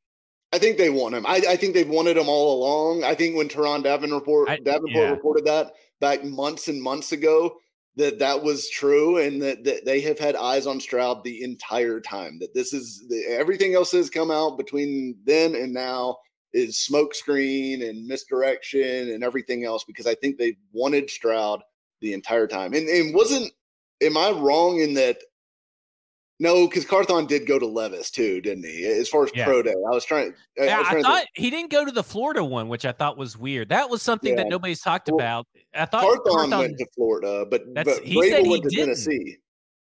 Speaker 2: I think they want him. I, I, think they've wanted him all along. I think when Turron Davenport, I, Davenport yeah. reported that back months and months ago, that that was true, and that, that they have had eyes on Stroud the entire time. That this is the, everything else has come out between then and now is smokescreen and misdirection and everything else because I think they wanted Stroud the entire time. And and wasn't am I wrong in that no, because Carthon did go to Levis too, didn't he? As far as yeah. pro day, I was trying.
Speaker 1: Yeah, I,
Speaker 2: trying
Speaker 1: I thought he didn't go to the Florida one, which I thought was weird. That was something yeah. that nobody's talked well, about. I thought
Speaker 2: Carthon, Carthon, went to Florida, but, but he said he went to didn't. Tennessee.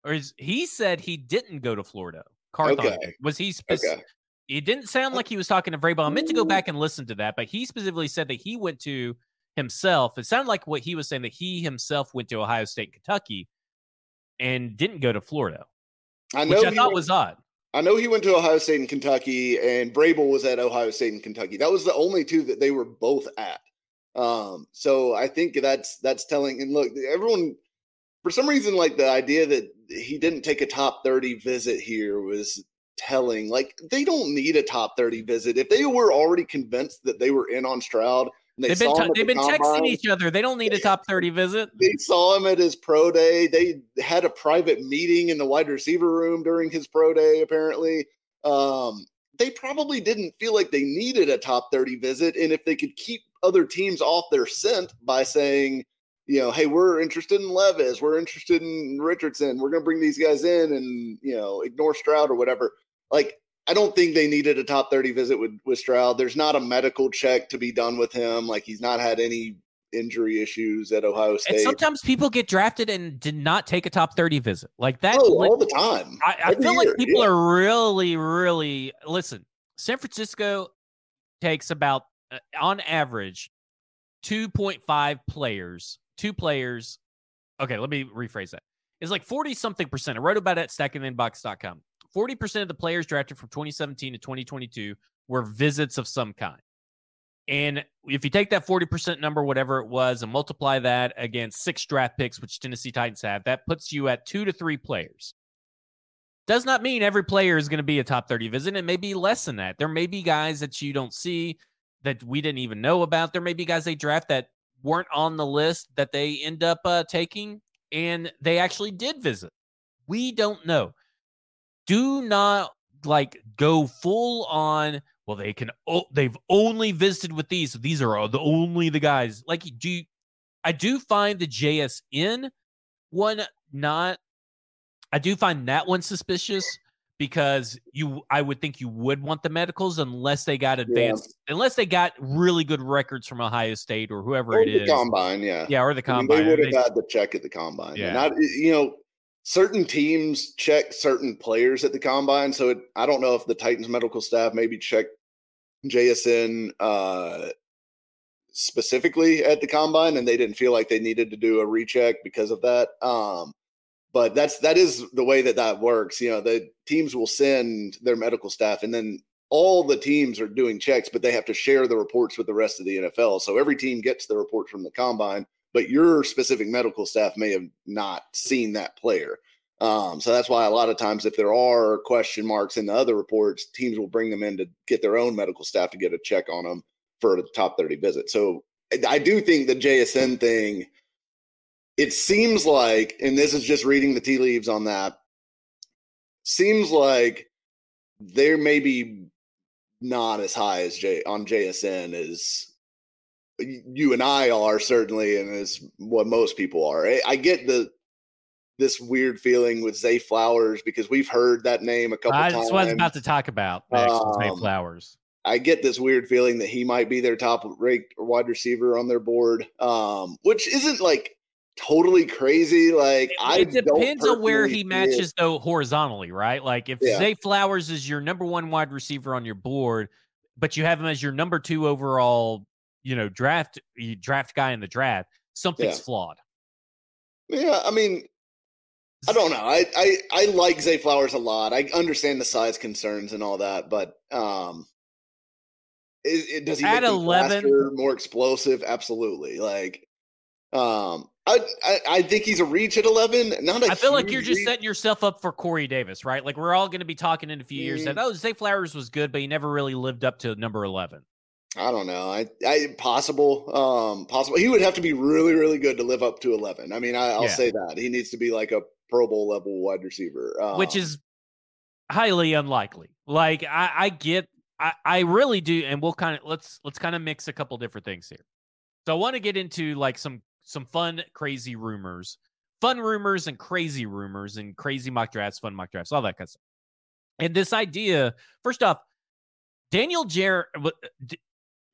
Speaker 1: Or is, he said he didn't go to Florida. Carthon okay. Was he? okay. It didn't sound uh, like he was talking to Vrabel. I meant to go mm. back and listen to that, but he specifically said that he went to himself. It sounded like what he was saying that he himself went to Ohio State, Kentucky, and didn't go to Florida. I know which I thought went, was odd.
Speaker 2: I know he went to Ohio State and Kentucky, and Vrabel was at Ohio State and Kentucky. That was the only two that they were both at. Um, so I think that's that's telling. And look, everyone for some reason, like the idea that he didn't take a top 30 visit here was telling. Like they don't need a top 30 visit. If they were already convinced that they were in on Stroud
Speaker 1: they have been, t- they've the been texting each other. They don't need a top 30 visit.
Speaker 2: They saw him at his pro day. They had a private meeting in the wide receiver room during his pro day, apparently. Um, they probably didn't feel like they needed a top 30 visit. And if they could keep other teams off their scent by saying, you know, hey, we're interested in Levis, we're interested in Richardson, we're going to bring these guys in and, you know, ignore Stroud or whatever. Like, I don't think they needed a top 30 visit with, with Stroud. There's not a medical check to be done with him. Like he's not had any injury issues at Ohio State.
Speaker 1: And sometimes people get drafted and did not take a top 30 visit. Like that
Speaker 2: oh, all the time.
Speaker 1: I, I feel year. like people yeah. are really, really listen, San Francisco takes about uh, on average 2.5 players, two players. Okay, let me rephrase that. It's like 40 something percent. I wrote about it at stackinginbox.com. 40% of the players drafted from 2017 to 2022 were visits of some kind. And if you take that 40% number, whatever it was, and multiply that against six draft picks, which Tennessee Titans have, that puts you at two to three players. Does not mean every player is going to be a top 30 visit. It may be less than that. There may be guys that you don't see that we didn't even know about. There may be guys they draft that weren't on the list that they end up uh, taking and they actually did visit. We don't know do not like go full on well they can oh, they've only visited with these so these are the only the guys. Like do you, i do find the jsn one not i do find that one suspicious because you i would think you would want the medicals unless they got advanced yeah. unless they got really good records from ohio state or whoever
Speaker 2: or
Speaker 1: it is.
Speaker 2: combine yeah.
Speaker 1: Yeah or the combine
Speaker 2: I mean, they would have had the check at the combine yeah. Not you know certain teams check certain players at the combine. So it, I don't know if the Titans medical staff maybe checked JSN uh, specifically at the combine, and they didn't feel like they needed to do a recheck because of that. Um, but that's that is the way that that works. You know, the teams will send their medical staff, and then all the teams are doing checks, but they have to share the reports with the rest of the NFL. So every team gets the reports from the combine, but your specific medical staff may have not seen that player. Um, so that's why a lot of times, if there are question marks in the other reports, teams will bring them in to get their own medical staff to get a check on them for a top 30 visit. So I do think the JSN thing. It seems like, and this is just reading the tea leaves on that. Seems like they're maybe not as high as J on JSN as you and I are certainly, and as what most people are. I, get the this weird feeling with Zay Flowers because we've heard that name a couple
Speaker 1: uh,
Speaker 2: times.
Speaker 1: That's what I was about to talk about next. Um, Zay Flowers.
Speaker 2: I get this weird feeling that he might be their top ranked wide receiver on their board, um, which isn't like totally crazy. Like
Speaker 1: it,
Speaker 2: I
Speaker 1: it depends on where he matches though horizontally, right? Like if yeah. Zay Flowers is your number one wide receiver on your board, but you have him as your number two overall, you know, draft draft guy in the draft, something's yeah. flawed.
Speaker 2: Yeah, I mean, I don't know. I, I I like Zay Flowers a lot. I understand the size concerns and all that, but um, it, does he at eleven faster, more explosive? Absolutely. Like, um, I, I, I think he's a reach at eleven. Not I
Speaker 1: feel like you're just reach. setting yourself up for Corey Davis, right? Like we're all going to be talking in a few years mm. that oh Zay Flowers was good, but he never really lived up to number eleven.
Speaker 2: I don't know. I, I possible, um, possible. He would have to be really, really good to live up to eleven. I mean, I, will yeah. say that he needs to be like a Pro Bowl level wide receiver,
Speaker 1: um, which is highly unlikely. Like I, I get I, I really do, and we'll kind of let's let's kind of mix a couple different things here. So I want to get into like some some fun, crazy rumors, fun rumors and crazy rumors and crazy mock drafts, fun mock drafts, all that kind of stuff. And this idea, first off, Daniel Jer, uh,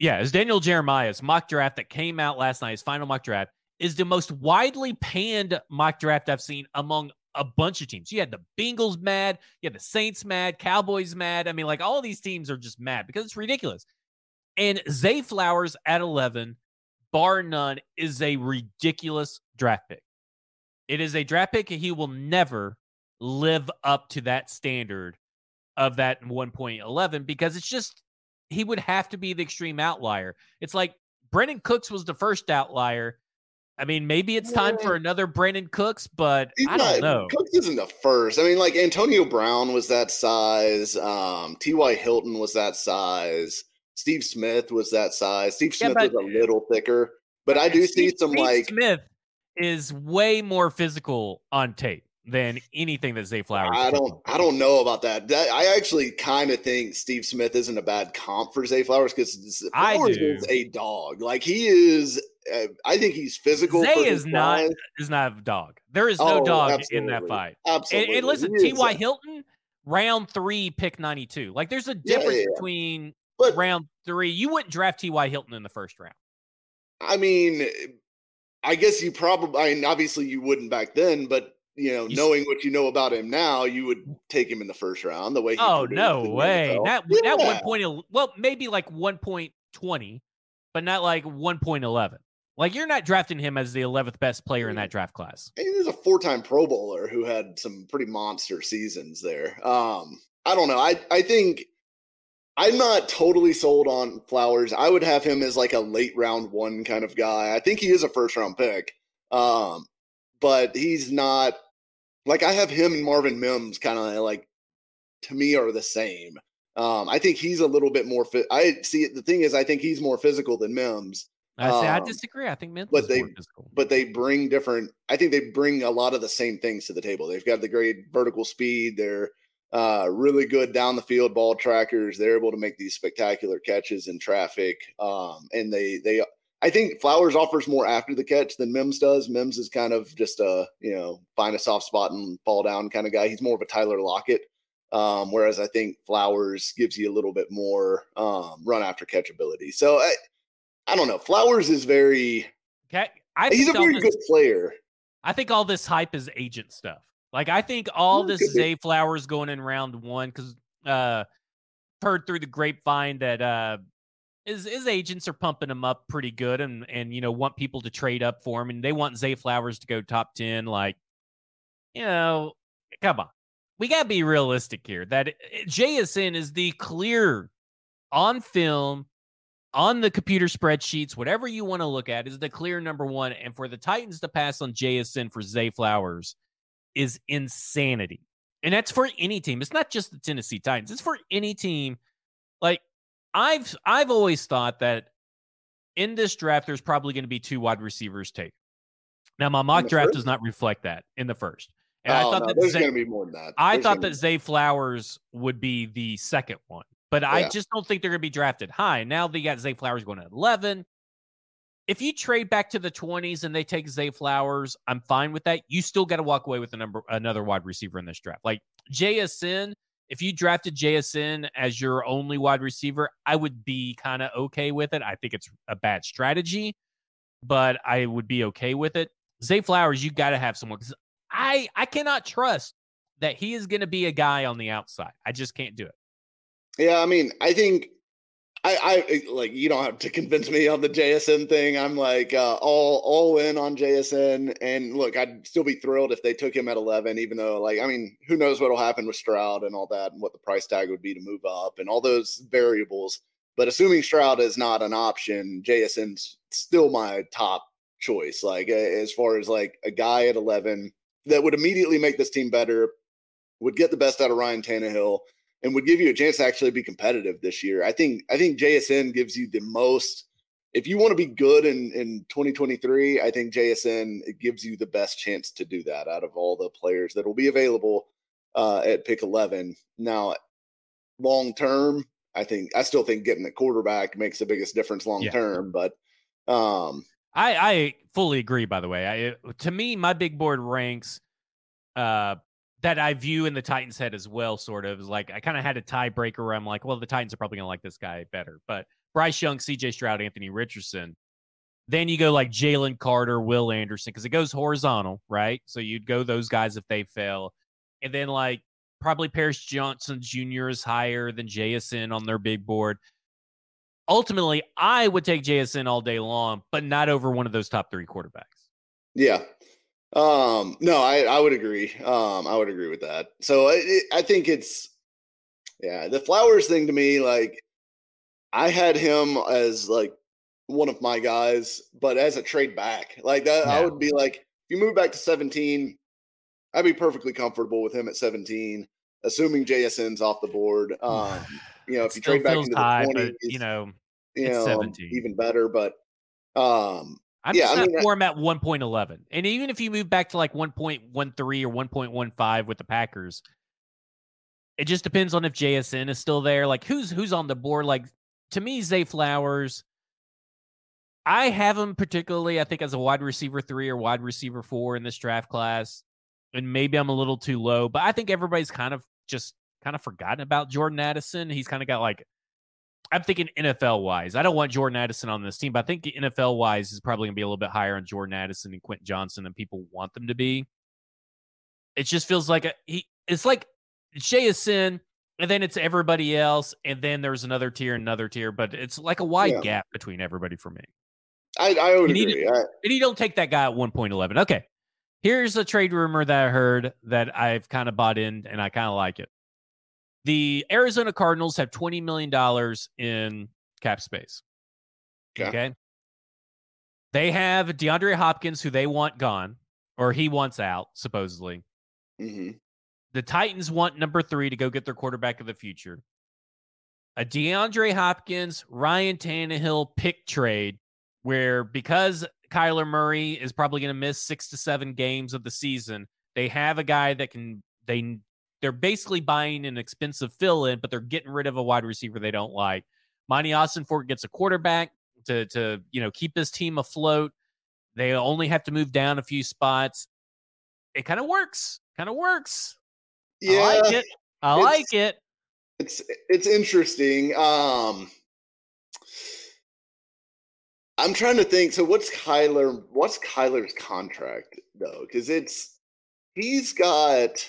Speaker 1: yeah, it's Daniel Jeremiah's mock draft that came out last night. His final mock draft is the most widely panned mock draft I've seen among a bunch of teams. You had the Bengals mad, you had the Saints mad, Cowboys mad. I mean, like all these teams are just mad because it's ridiculous. And Zay Flowers at 11, bar none, is a ridiculous draft pick. It is a draft pick. and He will never live up to that standard of that 1.11 because it's just, he would have to be the extreme outlier. It's like Brandin Cooks was the first outlier I mean, maybe it's time for another Brandin Cooks, but He's I don't know.
Speaker 2: Cooks isn't the first. I mean, like Antonio Brown was that size. Um, T.Y. Hilton was that size. Steve Smith was that size. Steve Smith yeah, but, was a little thicker, but I do Steve, see some Steve like
Speaker 1: Smith is way more physical on tape than anything that Zay Flowers.
Speaker 2: I don't. I don't know about that. that I actually kind of think Steve Smith isn't a bad comp for Zay Flowers because Flowers is a dog. Like he is. Uh, I think he's physical.
Speaker 1: Zay is not is not a dog. There is no oh, dog absolutely. in that fight.
Speaker 2: Absolutely.
Speaker 1: And, and listen, T.Y. Hilton, round three, pick ninety two. Like there's a difference yeah, yeah, between but, round three. You wouldn't draft T.Y. Hilton in the first round.
Speaker 2: I mean, I guess you probably. I mean, obviously you wouldn't back then, but you know, you knowing what you know about him now, you would take him in the first round. The way,
Speaker 1: oh no way, that yeah. that one point, well, maybe like one point twenty, but not like one point eleven. Like you're not drafting him as the eleventh best player in that draft class.
Speaker 2: He's a four-time Pro Bowler who had some pretty monster seasons there. Um, I don't know. I I think I'm not totally sold on Flowers. I would have him as like a late round one kind of guy. I think he is a first round pick. Um, but he's not like I have him and Marvin Mims kind of like to me are the same. Um, I think he's a little bit more fit. I see the thing is I think he's more physical than Mims.
Speaker 1: I say um, I disagree. I think Mims but
Speaker 2: they,
Speaker 1: physical.
Speaker 2: But they bring different. I think they bring a lot of the same things to the table. They've got the great vertical speed. They're uh, really good down the field ball trackers. They're able to make these spectacular catches in traffic. Um, and they they I think Flowers offers more after the catch than Mims does. Mims is kind of just a, you know, find a soft spot and fall down kind of guy. He's more of a Tyler Lockett. Um, whereas I think Flowers gives you a little bit more um, run after catch ability. So I, I don't know. Flowers is very.
Speaker 1: Okay. I
Speaker 2: he's a very this, good player.
Speaker 1: I think all this hype is agent stuff. Like I think all this Zay Flowers going in round one because uh heard through the grapevine that uh his his agents are pumping him up pretty good and and you know want people to trade up for him and they want Zay Flowers to go top 10 like you know come on. We got to be realistic here that eh, JSN is the clear on film on the computer spreadsheets whatever you want to look at is the clear number 1 and for the Titans to pass on JSN for Zay Flowers is insanity. And that's for any team. It's not just the Tennessee Titans. It's for any team like I've I've always thought that in this draft, there's probably going to be two wide receivers taken. Now, my mock draft
Speaker 2: first?
Speaker 1: does not reflect that in the first. And
Speaker 2: oh,
Speaker 1: I thought
Speaker 2: no,
Speaker 1: that
Speaker 2: there's
Speaker 1: Zay,
Speaker 2: going to be more than that.
Speaker 1: I
Speaker 2: There's
Speaker 1: thought that Zay Flowers would be the second one, but I just don't think they're going to be drafted high. Now they got Zay Flowers going at 11. If you trade back to the 20s and they take Zay Flowers, I'm fine with that. You still got to walk away with a number another wide receiver in this draft. Like JSN, if you drafted JSN as your only wide receiver, I would be kind of okay with it. I think it's a bad strategy, but I would be okay with it. Zay Flowers, you got to have someone because I I cannot trust that he is going to be a guy on the outside. I just can't do it.
Speaker 2: Yeah, I mean, I think I, I like you don't have to convince me on the JSN thing. I'm like uh, all all in on JSN, and look, I'd still be thrilled if they took him at 11. Even though, like, I mean, who knows what'll happen with Stroud and all that, and what the price tag would be to move up, and all those variables. But assuming Stroud is not an option, JSN's still my top choice. Like as far as like a guy at 11 that would immediately make this team better, would get the best out of Ryan Tannehill and would give you a chance to actually be competitive this year. I think I think JSN gives you the most if you want to be good in in 2023, I think JSN it gives you the best chance to do that out of all the players that will be available uh, at pick 11. Now, long term, I think I still think getting the quarterback makes the biggest difference long
Speaker 1: Yeah.
Speaker 2: term, but um
Speaker 1: I I fully agree. By the way, I to me my big board ranks uh that I view in the Titans head as well. Sort of like I kind of had a tiebreaker where I'm like, well, the Titans are probably going to like this guy better, but Bryce Young, C.J. Stroud, Anthony Richardson. Then you go like Jalen Carter, Will Anderson, because it goes horizontal, right? So you'd go those guys if they fail, and then like probably Paris Johnson Jr. is higher than JSN on their big board ultimately, I would take JSN all day long, but not over one of those top three quarterbacks.
Speaker 2: Yeah. Um, no, I, I would agree. Um, I would agree with that. So I, it, I think it's, yeah, the flowers thing to me, like I had him as like one of my guys, but as a trade back, like that, I would be like, if you move back to 17, I'd be perfectly comfortable with him at 17, assuming JSN's off the board. <sighs> Um, you know, if you trade back into
Speaker 1: high,
Speaker 2: the 20s,
Speaker 1: but you know,
Speaker 2: you know,
Speaker 1: 17.
Speaker 2: even better, but um,
Speaker 1: I'm
Speaker 2: Yeah,
Speaker 1: just
Speaker 2: I mean, I-
Speaker 1: for him at 1.11. And even if you move back to like 1.13 or 1.15 with the Packers, it just depends on if JSN is still there. Like who's who's on the board. Like to me, Zay Flowers, I have him particularly, I think, as a wide receiver three or wide receiver four in this draft class. And maybe I'm a little too low, but I think everybody's kind of just kind of forgotten about Jordan Addison. He's kind of got like I'm thinking NFL wise. I don't want Jordan Addison on this team, but I think NFL wise is probably going to be a little bit higher on Jordan Addison and Quentin Johnston than people want them to be. It just feels like a, he. It's like JSN, and then it's everybody else, and then there's another tier, and another tier, but it's like a wide
Speaker 2: Yeah.
Speaker 1: gap between everybody for me.
Speaker 2: I, I would
Speaker 1: need
Speaker 2: agree. I,
Speaker 1: And you don't take that guy at 1.11. Okay. Here's a trade rumor that I heard that I've kind of bought in and I kind of like it. The Arizona Cardinals have $20 million in cap space.
Speaker 2: Okay.
Speaker 1: Okay. They have DeAndre Hopkins, who they want gone, or he wants out, supposedly.
Speaker 2: mhm.
Speaker 1: The Titans want number three to go get their quarterback of the future. A DeAndre Hopkins, Ryan Tannehill pick trade, where because Kyler Murray is probably going to miss six to seven games of the season, they have a guy that can they they're basically buying an expensive fill in, but they're getting rid of a wide receiver they don't like. Monti Ossenfort gets a quarterback to to you know keep his team afloat. They only have to move down a few spots. It kind of works. Kind of works.
Speaker 2: Yeah,
Speaker 1: I like it. I
Speaker 2: it's-
Speaker 1: like it.
Speaker 2: it's it's interesting. Um, I'm trying to think. So, what's Kyler? What's Kyler's contract though? Because it's he's got.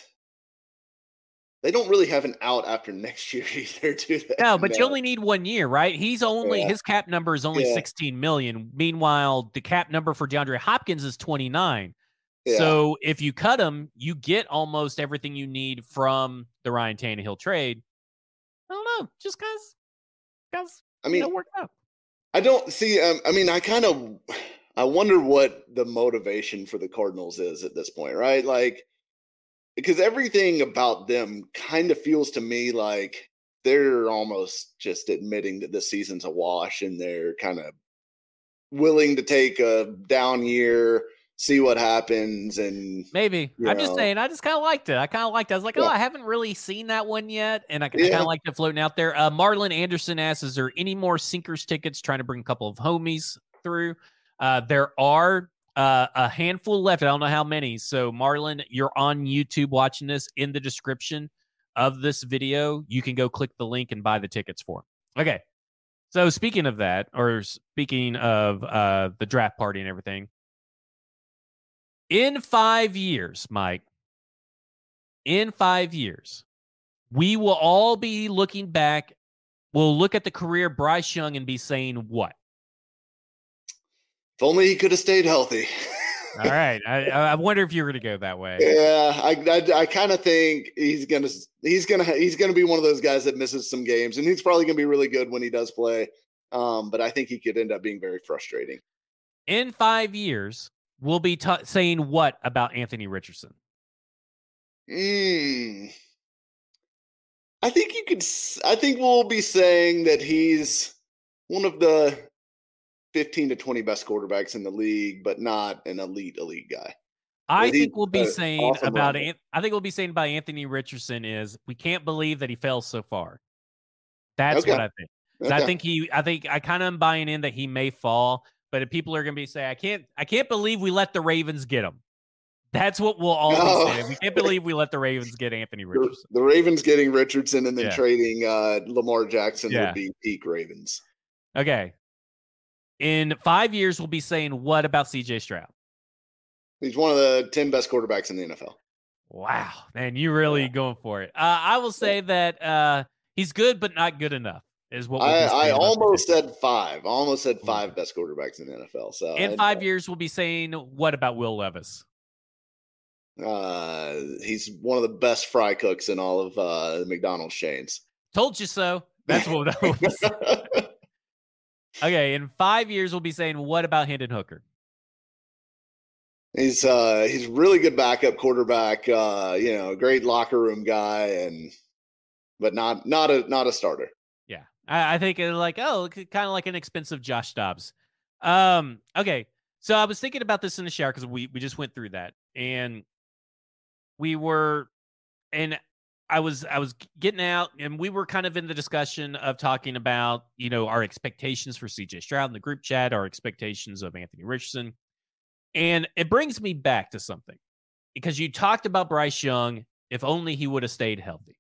Speaker 2: They don't really have an out after next year <laughs> either, do they?
Speaker 1: No, but you only need one year, right? He's only
Speaker 2: Yeah.
Speaker 1: his cap number is only
Speaker 2: Yeah.
Speaker 1: 16 million. Meanwhile, the cap number for DeAndre Hopkins is 29.
Speaker 2: Yeah.
Speaker 1: So if you cut him, you get almost everything you need from the Ryan Tannehill trade. I don't know, just cause, cause
Speaker 2: I mean,
Speaker 1: know, work out.
Speaker 2: I don't see. Um, I mean, I kind of, I wonder what the motivation for the Cardinals is at this point, right? Like, because everything about them kind of feels to me like they're almost just admitting that this season's a wash, and they're kind of willing to take a down year, see what happens, and
Speaker 1: maybe. I'm know. just saying. I just kind of liked it. I kind of liked it. I was like, oh, yeah. oh, I haven't really seen that one yet, and I, yeah. kind of liked it floating out there. Uh, Marlon Anderson asks, "Is there any more sinkers tickets? Trying to bring a couple of homies through." Uh, there are uh, a handful left. I don't know how many. So, Marlon, you're on YouTube watching this. In the description of this video, you can go click the link and buy the tickets for. Okay. So, speaking of that, or speaking of uh, the draft party and everything, in five years, Mike, in five years, we will all be looking back. We'll look at the career Bryce Young and be saying what?
Speaker 2: If only he could have stayed healthy.
Speaker 1: All right, I, I wonder if you were going to go that way.
Speaker 2: Yeah, I I, I kind of think he's gonna he's gonna he's gonna be one of those guys that misses some games, and he's probably gonna be really good when he does play. Um, but I think he could end up being very frustrating.
Speaker 1: In five years, we'll be t- saying what about Anthony Richardson?
Speaker 2: Mm. I think you could. I think we'll be saying that he's one of the 15 to 20 best quarterbacks in the league, but not an elite elite guy.
Speaker 1: I think we'll be saying awesome about An- I think we'll be saying about Anthony Richardson is we can't believe that he fell so far. That's okay. what I think. Okay. I think he I think I kind of am buying in that he may fall, but people are going to be saying I can't I can't believe we let the Ravens get him. That's what we'll all no. be saying. We can't <laughs> believe we let the Ravens get Anthony Richardson.
Speaker 2: The, the Ravens getting Richardson and then yeah. trading uh, Lamar Jackson yeah. would be peak Ravens.
Speaker 1: Okay, in five years, we'll be saying what about CJ Stroud?
Speaker 2: He's one of the 10 best quarterbacks in the NFL.
Speaker 1: Wow, man, you really yeah. going for it. Uh, I will say that uh, he's good, but not good enough. Is what
Speaker 2: I, I almost said five. I almost said five best quarterbacks in the NFL. So
Speaker 1: in five years, we'll be saying what about Will Levis?
Speaker 2: Uh, he's one of the best fry cooks in all of uh, McDonald's chains.
Speaker 1: Told you so. That's what that was. <laughs> Okay, in five years, we'll be saying, what about Hendon Hooker?
Speaker 2: He's uh he's really good backup quarterback, uh, you know, great locker room guy, and but not not a not a starter.
Speaker 1: Yeah, I, I think it's like oh, kind of like an expensive Josh Dobbs. Um, okay, so I was thinking about this in the shower because we we just went through that, and we were, and I was I was getting out, and we were kind of in the discussion of talking about you know our expectations for CJ Stroud in the group chat, our expectations of Anthony Richardson, and it brings me back to something because you talked about Bryce Young. If only he would have stayed healthy.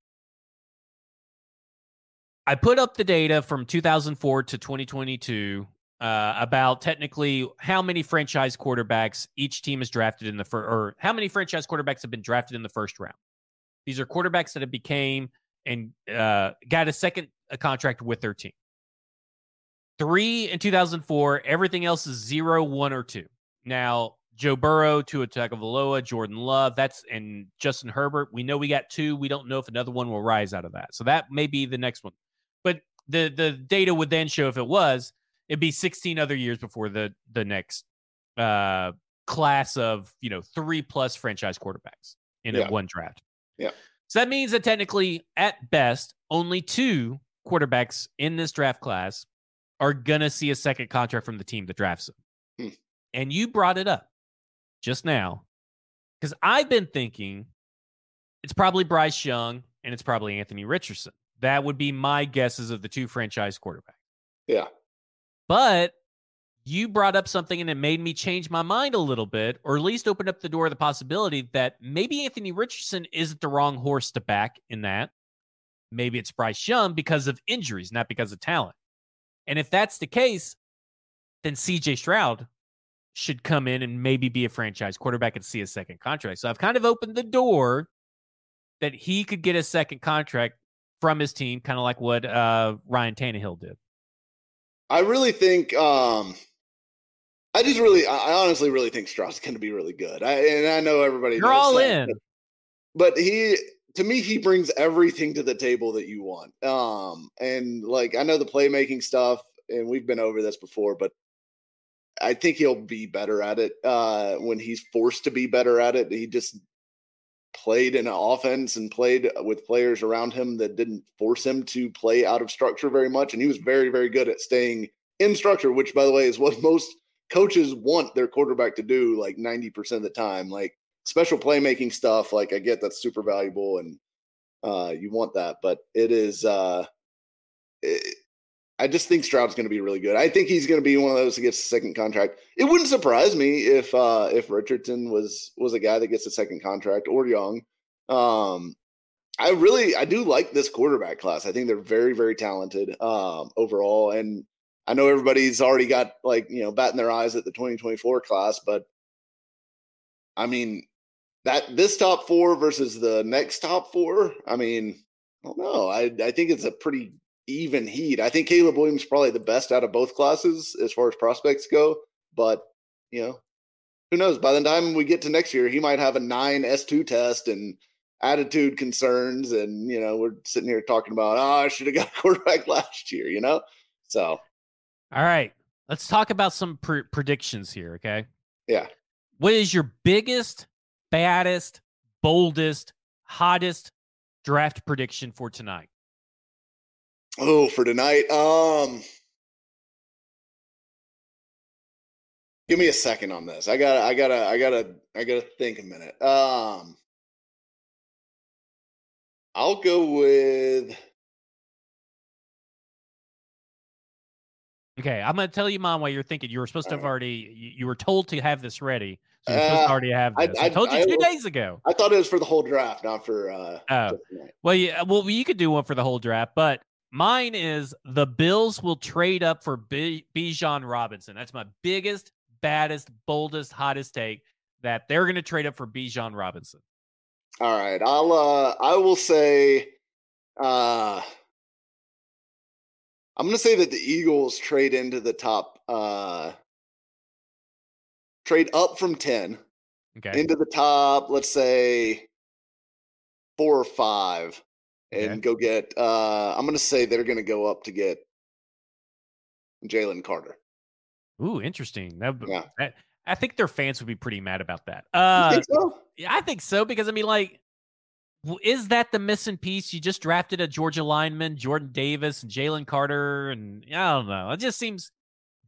Speaker 1: I put up the data from 2004 to 2022 uh, about technically how many franchise quarterbacks each team has drafted in the first, or how many franchise quarterbacks have been drafted in the first round. These are quarterbacks that have became and uh, got a second a contract with their team. Three in 2004. Everything else is zero, one, or two. Now, Joe Burrow, Tua Tagovailoa, Jordan Love, that's and Justin Herbert. We know we got two. We don't know if another one will rise out of that. So that may be the next one. But the the data would then show if it was, it'd be 16 other years before the the next uh class of you know three plus franchise quarterbacks in yeah. one draft.
Speaker 2: Yeah.
Speaker 1: So that means that technically, at best, only two quarterbacks in this draft class are gonna see a second contract from the team that drafts them. Hmm. And you brought it up just now because I've been thinking it's probably Bryce Young and it's probably Anthony Richardson. That would be my guesses of the two franchise quarterbacks.
Speaker 2: Yeah.
Speaker 1: But you brought up something and it made me change my mind a little bit, or at least opened up the door of the possibility that maybe Anthony Richardson isn't the wrong horse to back in that. Maybe it's Bryce Young because of injuries, not because of talent. And if that's the case, then CJ Stroud should come in and maybe be a franchise quarterback and see a second contract. So I've kind of opened the door that he could get a second contract from his team, kind of like what uh, Ryan Tannehill did.
Speaker 2: I really think um, I just really, I honestly really think Stroud's going to be really good. I, and I know everybody.
Speaker 1: You're all that, in.
Speaker 2: But, but, he, to me, he brings everything to the table that you want. Um, and like I know the playmaking stuff, and we've been over this before, but I think he'll be better at it uh, when he's forced to be better at it. He just played in an offense and played with players around him that didn't force him to play out of structure very much, and he was very, very good at staying in structure. Which, by the way, is what <laughs> most coaches want their quarterback to do like 90% of the time. Like special playmaking stuff, like I get that's super valuable and uh, you want that, but it is. Uh, it, I just think Stroud's going to be really good. I think he's going to be one of those that gets a second contract. It wouldn't surprise me if uh, if Richardson was was a guy that gets a second contract or Young. Um, I really I do like this quarterback class. I think they're very very talented um, overall, and I know everybody's already got like you know batting their eyes at the 2024 class, but I mean that this top four versus the next top four. I mean, I don't know. I I think it's a pretty even heat. I think Caleb Williams probably the best out of both classes as far as prospects go. But you know, who knows? By the time we get to next year, he might have a nine S two test and attitude concerns, and you know, we're sitting here talking about, oh, I should have got a <laughs> quarterback last year. You know, so.
Speaker 1: All right, let's talk about some pr- predictions here. Okay.
Speaker 2: Yeah.
Speaker 1: What is your biggest, baddest, boldest, hottest draft prediction for tonight?
Speaker 2: Oh, for tonight. Um Give me a second on this. I got to I got to I got to I got to think a minute. Um I'll go with
Speaker 1: Okay, I'm going to tell you, Mom, while you're thinking. You were supposed to have already. You, you were told to have this ready. So you're supposed to uh, already have this. I, I, I told you I, two days ago.
Speaker 2: I thought it was for the whole draft, not for. uh
Speaker 1: Oh, well, yeah. Well, you could do one for the whole draft, but Mine is the Bills will trade up for B- Bijan Robinson. That's my biggest, baddest, boldest, hottest take that they're going to trade up for Bijan Robinson.
Speaker 2: All right, I'll uh I will say uh I'm going to say that the Eagles trade into the top uh trade up from 10 okay. into the top, let's say 4 or 5 and okay. go get. Uh, I'm going to say they're going to go up to get Jalen Carter.
Speaker 1: Ooh, interesting. That, yeah. I, I, think their fans would be pretty mad about that. Uh, so? Yeah, I think so because I mean, like, is that the missing piece? You just drafted a Georgia lineman, Jordan Davis, and Jalen Carter, and I don't know. It just seems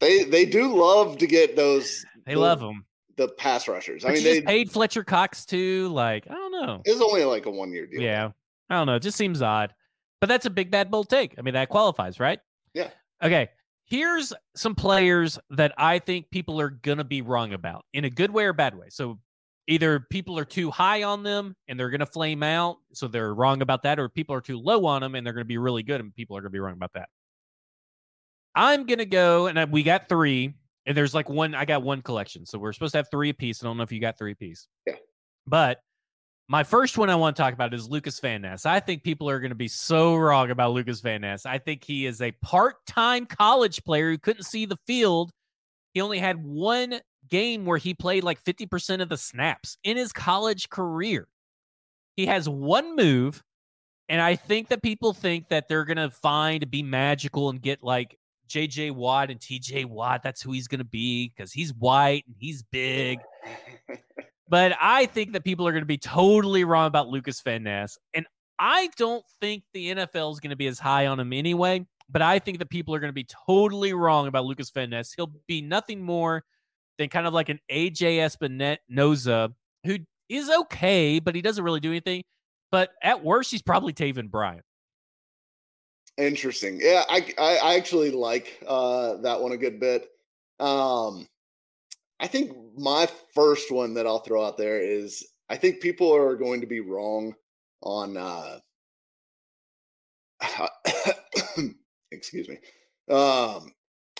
Speaker 2: they they do love to get those.
Speaker 1: They love them.
Speaker 2: The pass rushers.
Speaker 1: But
Speaker 2: I mean,
Speaker 1: they paid Fletcher Cox too. Like, I don't know.
Speaker 2: It's only like a one year deal.
Speaker 1: Yeah, I don't know. It just seems odd. But that's a big bad bold take. I mean, that qualifies, right?
Speaker 2: Yeah.
Speaker 1: Okay. Here's some players that I think people are going to be wrong about in a good way or bad way. So either people are too high on them and they're going to flame out. So they're wrong about that, or people are too low on them and they're going to be really good and people are going to be wrong about that. I'm going to go, and we got three, and there's like one, I got one collection. So we're supposed to have three apiece. I don't know if you got three apiece.
Speaker 2: Yeah.
Speaker 1: But my first one I want to talk about is Lucas Van Ness. I think people are going to be so wrong about Lucas Van Ness. I think he is a part time college player who couldn't see the field. He only had one game where he played like 50% of the snaps in his college career. He has one move, and I think that people think that they're going to find, be magical, and get like JJ Watt and TJ Watt. That's who he's going to be because he's white and he's big. <laughs> But I think that people are going to be totally wrong about Lucas Van Ness. And I don't think the NFL is going to be as high on him anyway. But I think that people are going to be totally wrong about Lucas Van. He'll be nothing more than kind of like an AJ Epenesa who is okay, but he doesn't really do anything. But at worst, he's probably Taven Bryan.
Speaker 2: Interesting. Yeah, I I actually like uh, that one a good bit. Um, I think my first one that I'll throw out there is I think people are going to be wrong on uh <coughs> excuse me. Um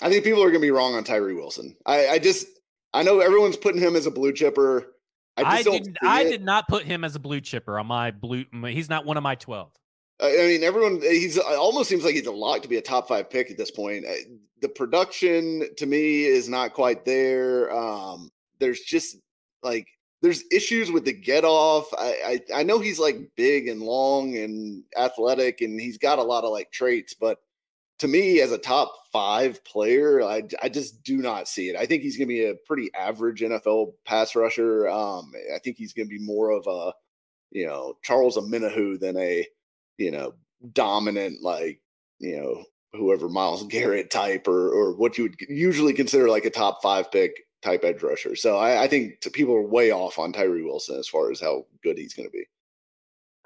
Speaker 2: I think people are gonna be wrong on Tyree Wilson. I, I just I know everyone's putting him as a blue chipper.
Speaker 1: I, I did I did not put him as a blue chipper on my blue he's not one of my 12.
Speaker 2: I mean, everyone, he's almost seems like he's a lock to be a top five pick at this point. The production to me is not quite there. Um, there's just like, there's issues with the get off. I, I, I know he's like big and long and athletic and he's got a lot of like traits, but to me, as a top five player, I, I just do not see it. I think he's going to be a pretty average NFL pass rusher. Um, I think he's going to be more of a, you know, Charles Omenihu than a, you know, dominant, like, you know, whoever Miles <laughs> Garrett type or or what you would usually consider like a top five pick type edge rusher. So I, I think people are way off on Tyree Wilson as far as how good he's going to be.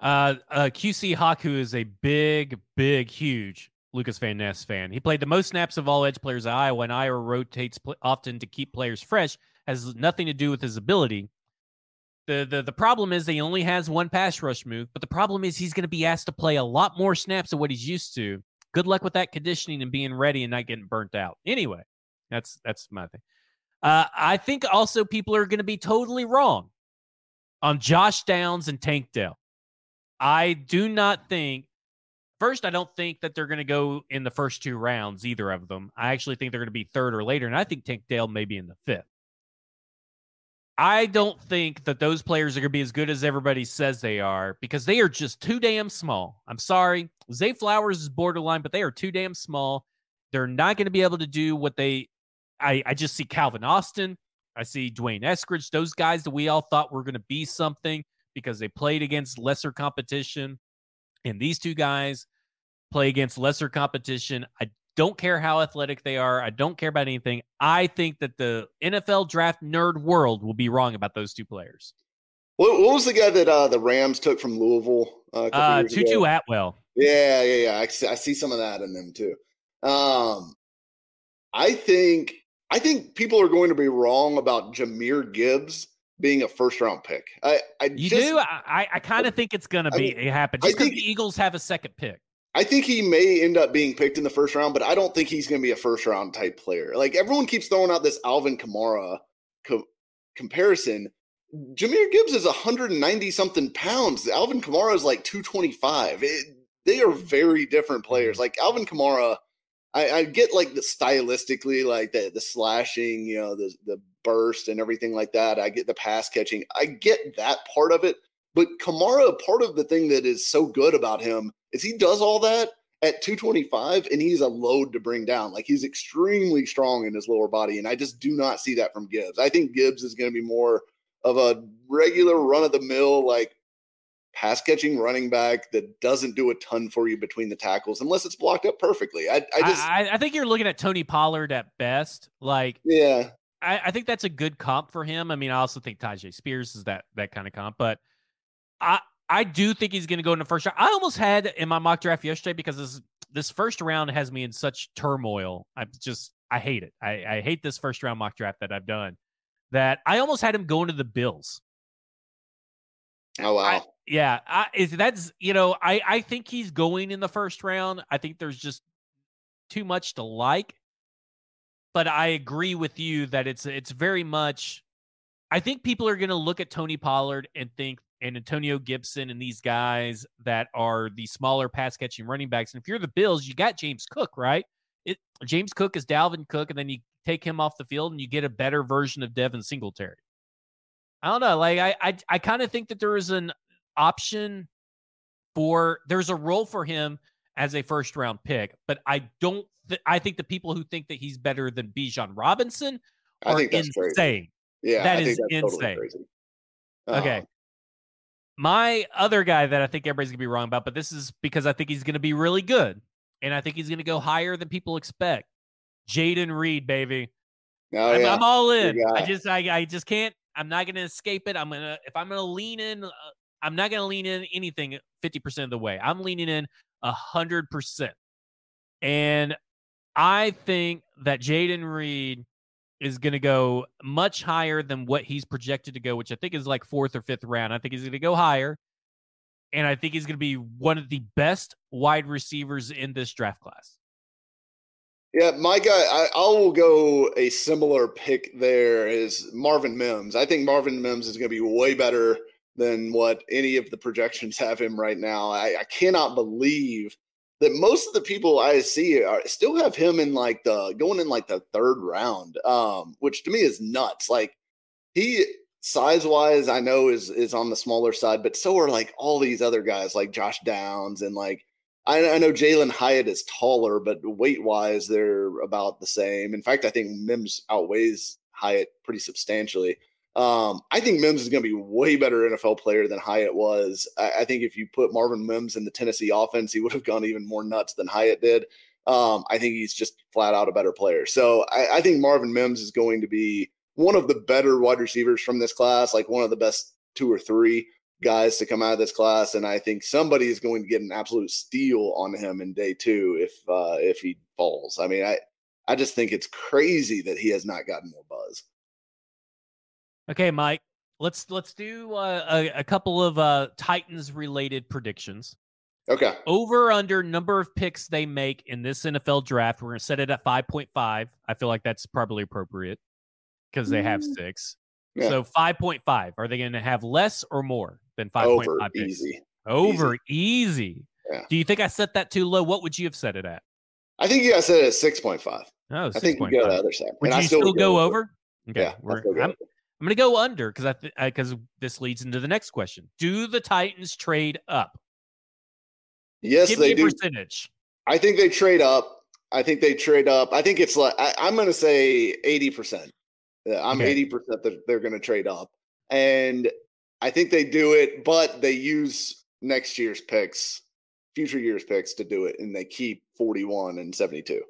Speaker 1: Uh, uh, QC Haku is a big, big, huge Lucas Van Ness fan. He played the most snaps of all edge players at Iowa, and Iowa rotates pl- often to keep players fresh. Has nothing to do with his ability. The, the the problem is he only has one pass rush move, but the problem is he's going to be asked to play a lot more snaps of what he's used to. Good luck with that conditioning and being ready and not getting burnt out. Anyway, that's that's my thing. Uh, I think also people are going to be totally wrong on Josh Downs and Tank. I do not think. First, I don't think that they're going to go in the first two rounds, either of them. I actually think they're going to be third or later, and I think Tank Dell may be in the fifth. I don't think that those players are going to be as good as everybody says they are because they are just too damn small. I'm sorry. Zay Flowers is borderline, but they are too damn small. They're not going to be able to do what they. I, I just see Calvin Austin. I see D'Wayne Eskridge, those guys that we all thought were going to be something because they played against lesser competition. And these two guys play against lesser competition. I don't care how athletic they are. I don't care about anything. I think that the NFL draft nerd world will be wrong about those two players.
Speaker 2: What, what was the guy that uh, the Rams took from Louisville?
Speaker 1: Uh, uh Tutu ago? Atwell.
Speaker 2: Yeah, yeah, yeah. I see, I see some of that in them too. Um, I think I think people are going to be wrong about Jahmyr Gibbs being a first round pick. I, I
Speaker 1: you just, do. I, I kind of think it's going to be I mean, happen just because the Eagles have a second pick.
Speaker 2: I think he may end up being picked in the first round, but I don't think he's going to be a first round type player. Like everyone keeps throwing out this Alvin Kamara co- comparison. Jahmyr Gibbs is 190 something pounds. Alvin Kamara is like 225. It, they are very different players. Mm-hmm. Like Alvin Kamara, I, I, get like the stylistically, like the the slashing, you know, the the burst and everything like that. I get the pass catching. I get that part of it. But Kamara, part of the thing that is so good about him is he does all that at 225 and he's a load to bring down. Like he's extremely strong in his lower body. And I just do not see that from Gibbs. I think Gibbs is going to be more of a regular run of the mill, like pass catching running back that doesn't do a ton for you between the tackles unless it's blocked up perfectly. I, I just
Speaker 1: I, I think you're looking at Tony Pollard at best. Like
Speaker 2: yeah.
Speaker 1: I, I think that's a good comp for him. I mean, I also think Tyjae Spears is that that kind of comp, but I I do think he's going to go in the first round. I almost had in my mock draft yesterday because this this first round has me in such turmoil. I just I hate it. I, I hate this first round mock draft that I've done. That I almost had him going to the Bills.
Speaker 2: Oh wow!
Speaker 1: I, yeah, I, is that's you know I I think he's going in the first round. I think there's just too much to like, but I agree with you that it's it's very much. I think people are going to look at Tony Pollard and think and Antonio Gibson and these guys that are the smaller pass catching running backs. And if you're the Bills, you got James Cook, right? It, James Cook is Dalvin Cook, and then you take him off the field and you get a better version of Devin Singletary. I don't know. Like I I, I kind of think that there is an option for there's a role for him as a first round pick, but I don't. Th- I think the people who think that he's better than Bijan Robinson are I think that's insane. Crazy.
Speaker 2: Yeah,
Speaker 1: that is insane. Totally okay. Um, my other guy that I think everybody's gonna be wrong about, but this is because I think he's gonna be really good, and I think he's gonna go higher than people expect. Jayden Reed, baby. Oh, I'm, yeah. I'm, all in. I just, I, I just can't. I'm not gonna escape it. I'm gonna, if I'm gonna lean in, uh, I'm not gonna lean in anything 50 percent of the way. I'm leaning in hundred percent, and I think that Jayden Reed is going to go much higher than what he's projected to go, which I think is like fourth or fifth round. I think he's going to go higher. And I think he's going to be one of the best wide receivers in this draft class.
Speaker 2: Yeah, my guy, I, I will go a similar pick there is Marvin Mims. I think Marvin Mims is going to be way better than what any of the projections <laughs> have him right now. I, I cannot believe that most of the people I see are still have him in like the going in like the third round, um, which to me is nuts. Like he size wise, I know is is on the smaller side, but so are like all these other guys like Josh Downs and like I, I know Jalin Hyatt is taller, but weight wise they're about the same. In fact, I think Mims outweighs Hyatt pretty substantially. Um, I think Mims is going to be way better NFL player than Hyatt was. I, I, think if you put Marvin Mims in the Tennessee offense, he would have gone even more nuts than Hyatt did. Um, I think he's just flat out a better player. So I, I think Marvin Mims is going to be one of the better wide receivers from this class, like one of the best two or three guys to come out of this class, and I think somebody is going to get an absolute steal on him in day two if uh, if he falls. I mean, I I just think it's crazy that he has not gotten more buzz.
Speaker 1: Okay, Mike, let's let's do uh, a, a couple of uh, Titans related predictions.
Speaker 2: Okay.
Speaker 1: Over under number of picks they make in this NFL draft. We're gonna set it at five point five. I feel like that's probably appropriate because they have
Speaker 2: Mm.
Speaker 1: six.
Speaker 2: Yeah.
Speaker 1: So five point five. Are they gonna have less or more than five point five? point Over picks?
Speaker 2: easy.
Speaker 1: Over easy.
Speaker 2: Yeah.
Speaker 1: Do you think I set that too low? What would you have set it at?
Speaker 2: I think you guys said it at six point five.
Speaker 1: Oh,
Speaker 2: I think you go the other side.
Speaker 1: Would
Speaker 2: And I
Speaker 1: you still,
Speaker 2: would
Speaker 1: go, over? Okay,
Speaker 2: Yeah,
Speaker 1: we're,
Speaker 2: still go
Speaker 1: I'm,
Speaker 2: over.
Speaker 1: I'm going to go under because I because this leads into the next question. Do the Titans trade up?
Speaker 2: Yes,
Speaker 1: Give
Speaker 2: they do.
Speaker 1: percentage.
Speaker 2: I think they trade up. I think they trade up. I think it's like I, I'm going to say eighty percent. Uh, I'm
Speaker 1: Okay.
Speaker 2: eighty percent that they're going to trade up, and I think they do it, but they use next year's picks, future years picks to do it, and they keep 41 and 72.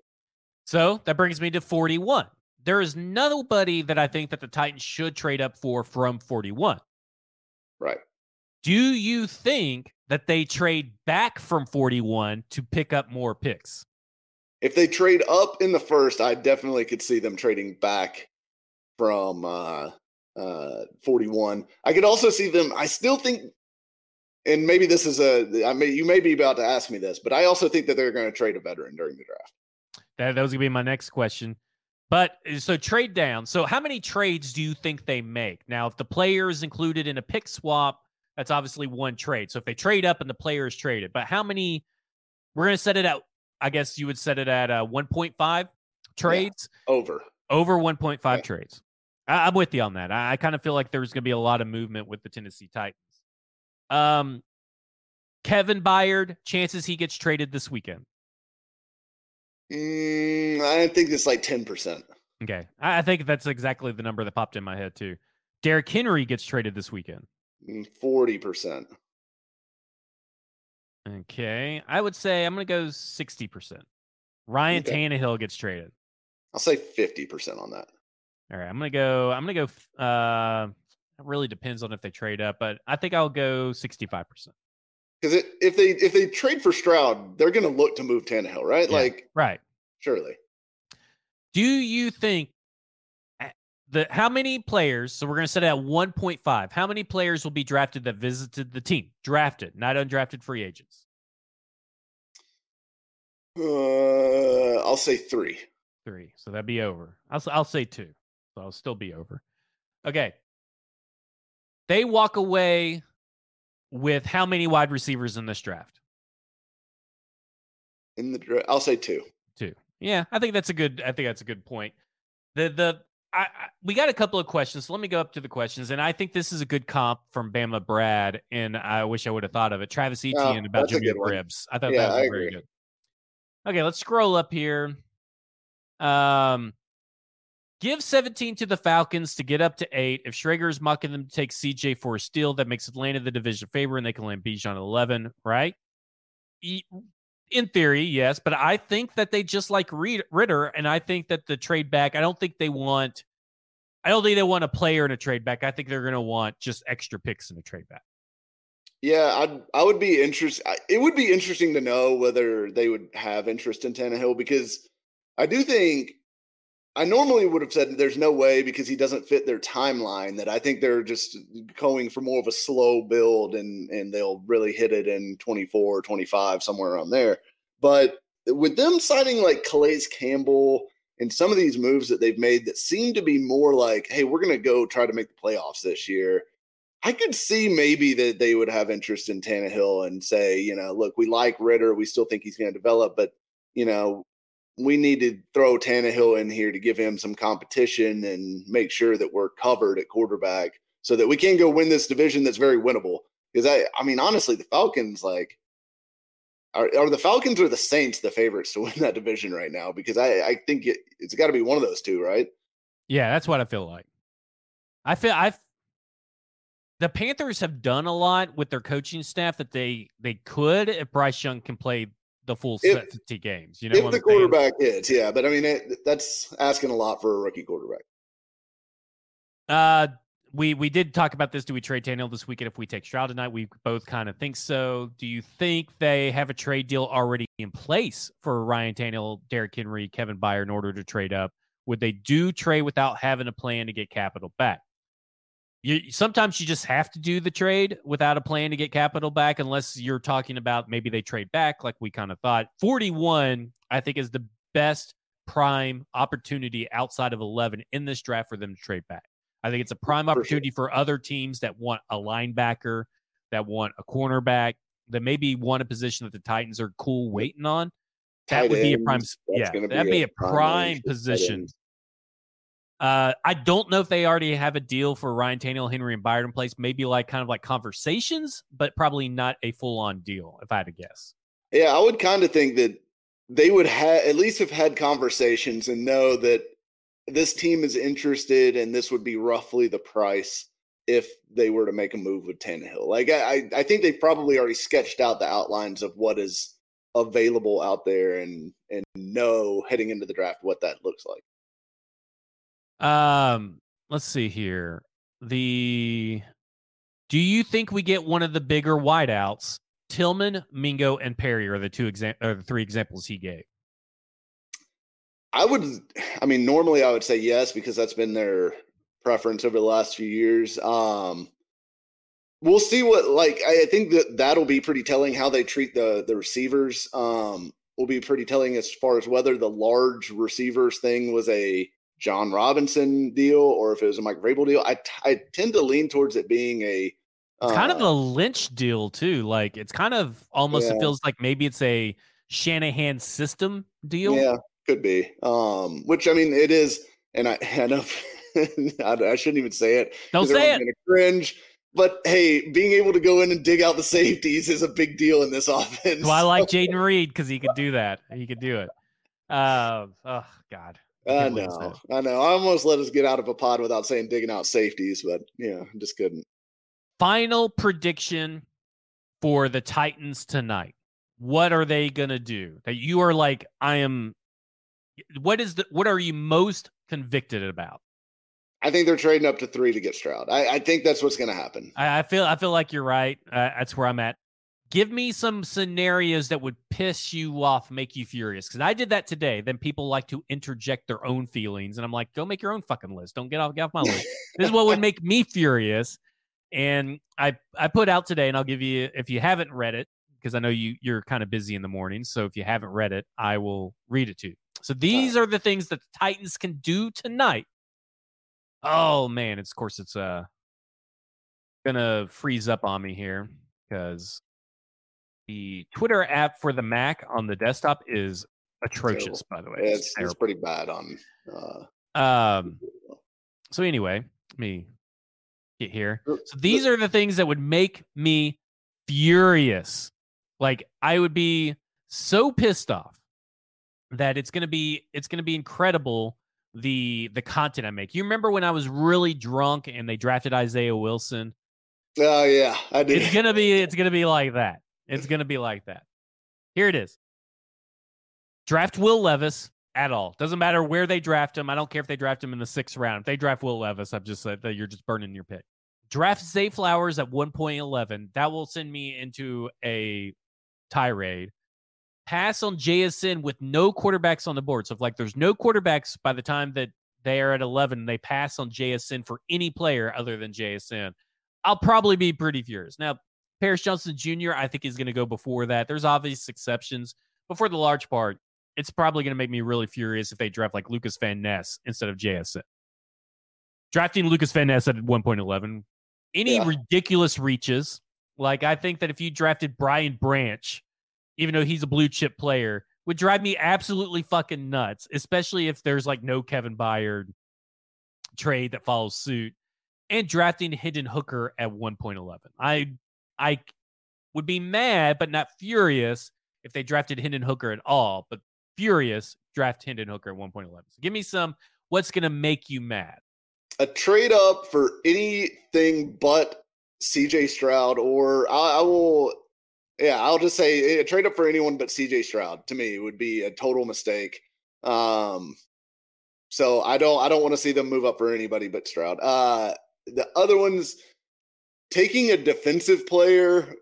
Speaker 1: So that brings me to 41. There is nobody that I think that the Titans should trade up for from 41.
Speaker 2: Right.
Speaker 1: Do you think that they trade back from 41 to pick up more picks?
Speaker 2: If they trade up in the first, I definitely could see them trading back from uh, uh, 41. I could also see them. I still think, and maybe this is a. I mean, you may be about to ask me this, but I also think that they're going to trade a veteran during the draft.
Speaker 1: That, that was going to be my next question. But uh, so trade down. So how many trades do you think they make? Now, if the player is included in a pick swap, that's obviously one trade. So if they trade up and the player is traded, but how many? We're going to set it at. I guess you would set it at uh, 1.5 trades
Speaker 2: Over.
Speaker 1: over 1.5
Speaker 2: Yeah.
Speaker 1: trades. I, I'm with you on that. I, I kind of feel like there's going to be a lot of movement with the Tennessee Titans. Um, Kevin Byard, chances he gets traded this weekend.
Speaker 2: Mm, I think it's like 10%.
Speaker 1: Okay. I, I think that's exactly the number that popped in my head, too. Derrick Henry gets traded this weekend.
Speaker 2: Mm, 40%.
Speaker 1: Okay. I would say I'm going to go 60%. Ryan
Speaker 2: Okay.
Speaker 1: Tannehill gets traded.
Speaker 2: I'll say 50% on that.
Speaker 1: All right. I'm going to go, I'm going to go, uh, it really depends on if they trade up, but I think I'll go 65%.
Speaker 2: Because if they if they trade for Stroud, they're going to look to move Tannehill, right?
Speaker 1: Yeah.
Speaker 2: Like,
Speaker 1: Right.
Speaker 2: surely.
Speaker 1: Do you think the how many players? So we're going to set it at 1.5. How many players will be drafted that visited the team? Drafted, not undrafted free agents.
Speaker 2: Uh, I'll say three.
Speaker 1: Three. So that'd be over. I'll I'll say two. So I'll still be over. Okay. They walk away with how many wide receivers in this draft?
Speaker 2: In the dra- I'll say two.
Speaker 1: Two. Yeah, I think that's a good. I think that's a good point. The the I, I we got a couple of questions. So let me go up to the questions, and I think this is a good comp from Bama Brad. And I wish I would have thought of it. Travis Etienne about
Speaker 2: Oh, that's a
Speaker 1: Jimmy. Ribs. I thought
Speaker 2: Yeah,
Speaker 1: that was
Speaker 2: I
Speaker 1: very
Speaker 2: agree.
Speaker 1: good. Okay, let's scroll up here. Um, give 17 to the Falcons to get up to eight. If Schrager is mocking them to take CJ for a steal, that makes Atlanta the division favor, and they can land Bijan at 11, right? In theory, yes, but I think that they just like Ridder, and I think that the trade back. I don't think they want. I don't think they want a player in a trade back. I think they're going to want just extra picks in a trade back.
Speaker 2: Yeah, I'd I would be interested. It would be interesting to know whether they would have interest in Tannehill because I do think I normally would have said there's no way because he doesn't fit their timeline. That I think they're just going for more of a slow build and and they'll really hit it in 24 or 25 somewhere around there. But with them signing like Calais Campbell and some of these moves that they've made that seem to be more like, hey, we're gonna go try to make the playoffs this year. I could see maybe that they would have interest in Tannehill and say, you know, look, we like Ridder, we still think he's going to develop, but you know, we need to throw Tannehill in here to give him some competition and make sure that we're covered at quarterback so that we can go win this division that's very winnable. Because I, I mean, honestly, the Falcons like are, are the Falcons or the Saints the favorites to <laughs> win that division right now? Because I, I think it, it's got to be one of those two, right?
Speaker 1: Yeah, that's what I feel like. I feel I've the Panthers have done a lot with their coaching staff that they they could if Bryce Young can play the full
Speaker 2: If-
Speaker 1: 50 games. You know,
Speaker 2: if the
Speaker 1: saying?
Speaker 2: quarterback hits, yeah. But I mean, it, that's asking a lot for a rookie quarterback.
Speaker 1: Uh, we we did talk about this. Do we trade Tannehill this weekend if we take Stroud tonight? We both kind of think so. Do you think they have a trade deal already in place for Ryan Tannehill, Derrick Henry, Kevin Byard in order to trade up? Would they do trade without having a plan to get capital back? You sometimes you just have to do the trade without a plan to get capital back, unless you're talking about maybe they trade back, like we kind of thought. Forty-one, I think, is the best prime opportunity outside of eleven in this draft for them to trade back. I think it's a prime opportunity for other teams that want a linebacker, that want a cornerback, that maybe want a position that the Titans are cool waiting on. That would be a prime, yeah, that'd be a
Speaker 2: prime
Speaker 1: prime
Speaker 2: range for tight
Speaker 1: position. Uh, I don't know if they already have a deal for Ryan Tannehill, Henry, and Byard in place. Maybe like kind of like conversations, but probably not a full on deal. If I had to guess,
Speaker 2: Yeah, I would kind of think that they would have at least have had conversations and know that this team is interested and this would be roughly the price if they were to make a move with Tannehill. Like I, I- I think they've probably already sketched out the outlines of what is available out there and and know heading into the draft what that looks like.
Speaker 1: Um, let's see here. The do you think we get one of the bigger wideouts? Tillman, Mingo, and Perry are the two exam- or the three examples he gave.
Speaker 2: I would, I mean, normally I would say yes because that's been their preference over the last few years. Um, we'll see what, like, I think that that'll be pretty telling how they treat the the receivers. Um, will be pretty telling as far as whether the large receivers thing was a Jon Robinson deal or if it was a Mike Vrabel deal. I t- I tend to lean towards it being a
Speaker 1: kind of
Speaker 2: uh,
Speaker 1: a Lynch deal too. Like it's kind of almost it feels like maybe it's a Shanahan system deal.
Speaker 2: Yeah, could be. Um, which I mean, it is, and I, <laughs> I know I, I shouldn't even say it.
Speaker 1: Don't say it.
Speaker 2: gonna cringe. But hey, being able to go in and dig out the safeties is a big deal in this <laughs> offense.
Speaker 1: Well, I like Jayden Reed because he could do that. He could do it. Uh, oh God. I
Speaker 2: I
Speaker 1: can't believe
Speaker 2: know. I know. I almost let us get out of a pod without saying digging out safeties, but yeah, I just couldn't.
Speaker 1: Final prediction for the Titans tonight. What are they gonna do? That you are like, I am. What is the? What are you most convicted about?
Speaker 2: I think they're trading up to three to get Stroud. I, I think that's what's going to happen.
Speaker 1: I, I feel. I feel like you're right. Uh, that's where I'm at. Give me some scenarios that would piss you off, make you furious. Because I did that today. Then people like to interject their own feelings, and I'm like, go make your own fucking list. Don't get off, get off my list. this is what would make me furious. And I I put out today, and I'll give you if you haven't read it because I know you you're kind of busy in the morning. So if you haven't read it, I will read it to you. So these are the things that the Titans can do tonight. Oh man, it's of course it's uh gonna freeze up on me here because the Twitter app for the Mac on the desktop is atrocious. By the way,
Speaker 2: It's,
Speaker 1: it's
Speaker 2: it's pretty bad on. Uh,
Speaker 1: Um, so anyway, let me get here. So these are the things that would make me furious. Like I would be so pissed off that it's gonna be it's gonna be incredible the the content I make. You remember when I was really drunk and they drafted Isaiah Wilson?
Speaker 2: Oh yeah, I did.
Speaker 1: It's gonna be it's gonna be like that. It's gonna be like that. Here it is. Draft Will Levis at all. Doesn't matter where they draft him. I don't care if they draft him in the sixth round. If they draft Will Levis, I'm just that you're just burning your pick. Draft Zay Flowers at 1.11. That will send me into a tirade. Pass on JSN with no quarterbacks on the board. So if like there's no quarterbacks by the time that they are at 11, they pass on JSN for any player other than JSN. I'll probably be pretty furious. Now, Paris Johnson Jr., I think is going to go before that. There's obvious exceptions, but for the large part, it's probably going to make me really furious if they draft like Lucas Van Ness instead of JSN. Drafting Lucas Van Ness at 1.11, any
Speaker 2: Yeah.
Speaker 1: ridiculous reaches. Like, I think that if you drafted Brian Branch, even though he's a blue chip player, would drive me absolutely fucking nuts, especially if there's like no Kevin Byard trade that follows suit and drafting Hendon Hooker at 1.11. I I would be mad but not furious if they drafted Hendon Hooker at all, but furious draft Hendon Hooker at 1.11. So give me some what's going to make you mad.
Speaker 2: a trade up for anything but CJ Stroud, or I, I will Yeah, I'll just say a trade up for anyone but CJ Stroud to me would be a total mistake. Um, so I don't I don't want to see them move up for anybody but Stroud. Uh, the other ones taking a defensive player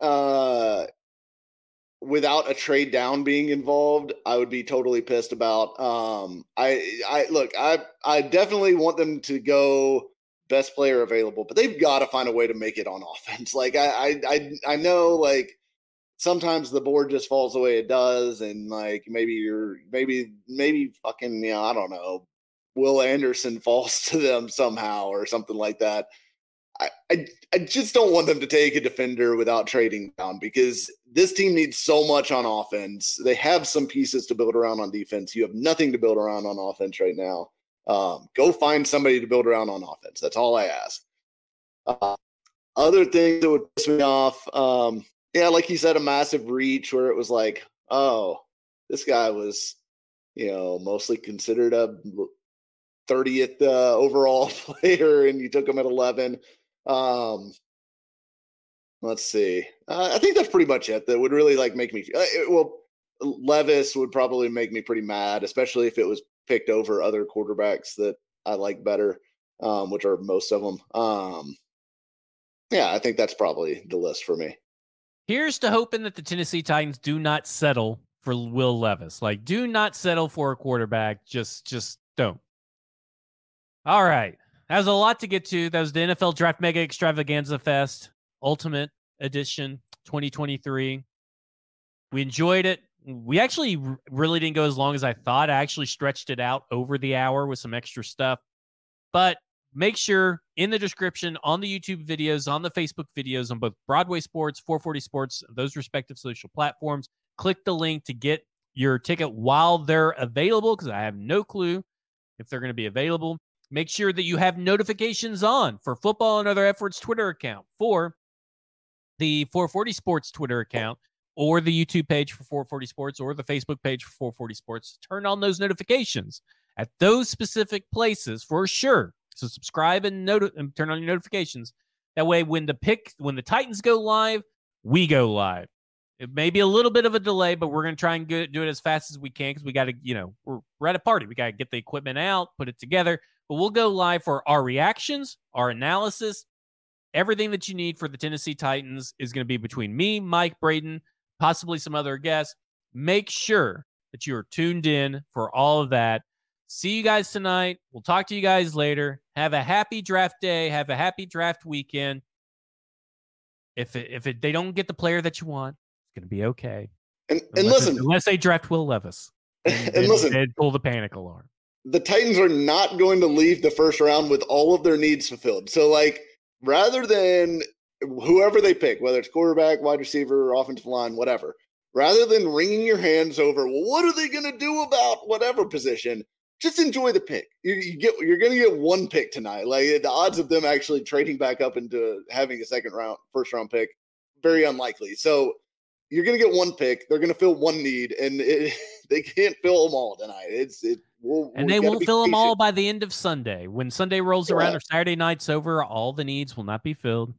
Speaker 2: uh without a trade down being involved, I would be totally pissed about. Um, I, I look, I, I definitely want them to go best player available, but they've got to find a way to make it on offense. Like I, I, I, know like sometimes the board just falls the way it does, and like maybe you're, maybe, maybe fucking, you know, I don't know, Will Anderson <laughs> falls to them somehow or something like that. I, I, just don't want them to take a defender without trading down because this team needs so much on offense. They have some pieces to build around on defense. You have nothing to build around on offense right now. Um, go find somebody to build around on offense. That's all I ask. Uh, other things that would piss me off, um, yeah, like you said, a massive reach where it was like, oh, this guy was, you know, mostly considered a 30th uh, overall <laughs> player, and you took him at 11. Um, let's see. Uh, I think that's pretty much it. That would really like make me. Uh, it, well, Levis would probably make me pretty mad, especially if it was picked over other quarterbacks that I like better, um, which are most of them. Um, yeah, I think that's probably the list for me.
Speaker 1: Here's to hoping that the Tennessee Titans do not settle for Will Levis. Like, do not settle for a quarterback. Just, just don't. All right. That was a lot to get to. That was the NFL Draft Mega Extravaganza Fest Ultimate Edition 2023. We enjoyed it. We actually really didn't go as long as I thought. I actually stretched it out over the hour with some extra stuff. But make sure in the description on the YouTube videos, on the Facebook videos, on both Broadway Sports, 440 Sports, those respective social platforms, click the link to get your ticket while they're available because I have no clue if they're going to be available. Make sure that you have notifications on for Football and Other Efforts Twitter account, for the 440 Sports Twitter account, or the YouTube page for 440 Sports, or the Facebook page for 440 Sports. Turn on those notifications at those specific places for sure. So subscribe and, not- and turn on your notifications. That way, when the pick, when the Titans go live, we go live. It may be a little bit of a delay, but we're going to try and do it as fast as we can because we got to, you know, we're, we're at a party. We got to get the equipment out, put it together. But we'll go live for our reactions, our analysis. Everything that you need for the Tennessee Titans is going to be between me, Mike Braden, possibly some other guests. Make sure that you are tuned in for all of that. See you guys tonight. We'll talk to you guys later. Have a happy draft day. Have a happy draft weekend. If it, if it, they don't get the player that you want, it's going to be okay.
Speaker 2: And, and unless listen,
Speaker 1: unless they draft Will Levis, <laughs>
Speaker 2: and, and listen,
Speaker 1: they'd pull the panic alarm
Speaker 2: the Titans are not going to leave the first round with all of their needs fulfilled. So, like, rather than whoever they pick, whether it's quarterback, wide receiver, offensive line, whatever, rather than wringing your hands over, well, what are they going to do about whatever position? Just enjoy the pick. You, you get you're going to get one pick tonight. Like the odds of them actually trading back up into having a second round, first round pick, very unlikely. So you're going to get one pick. They're going to fill one need, and it, <laughs> they can't fill them all tonight. It's it
Speaker 1: We'll, and they won't fill patient. them all by the end of Sunday. When Sunday rolls yeah. around or Saturday night's over, all the needs will not be filled.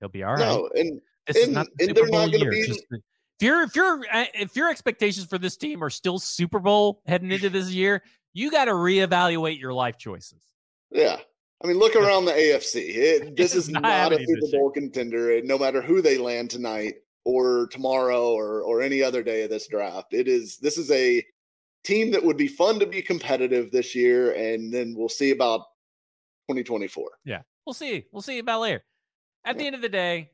Speaker 1: They'll be all right. No,
Speaker 2: and this and, is not the Super Bowl year. Be...
Speaker 1: Just, if your if your uh, if your expectations for this team are still Super Bowl heading into this year, you got to reevaluate your life choices.
Speaker 2: Yeah. I mean, look around the AFC. It, <laughs> this is not, not a Super Bowl contender, no matter who they land tonight or tomorrow or or any other day of this draft. It is this is a team that would be fun to be competitive this year, and then we'll see about 2024.
Speaker 1: Yeah, we'll see. We'll see about later. At the end of the day,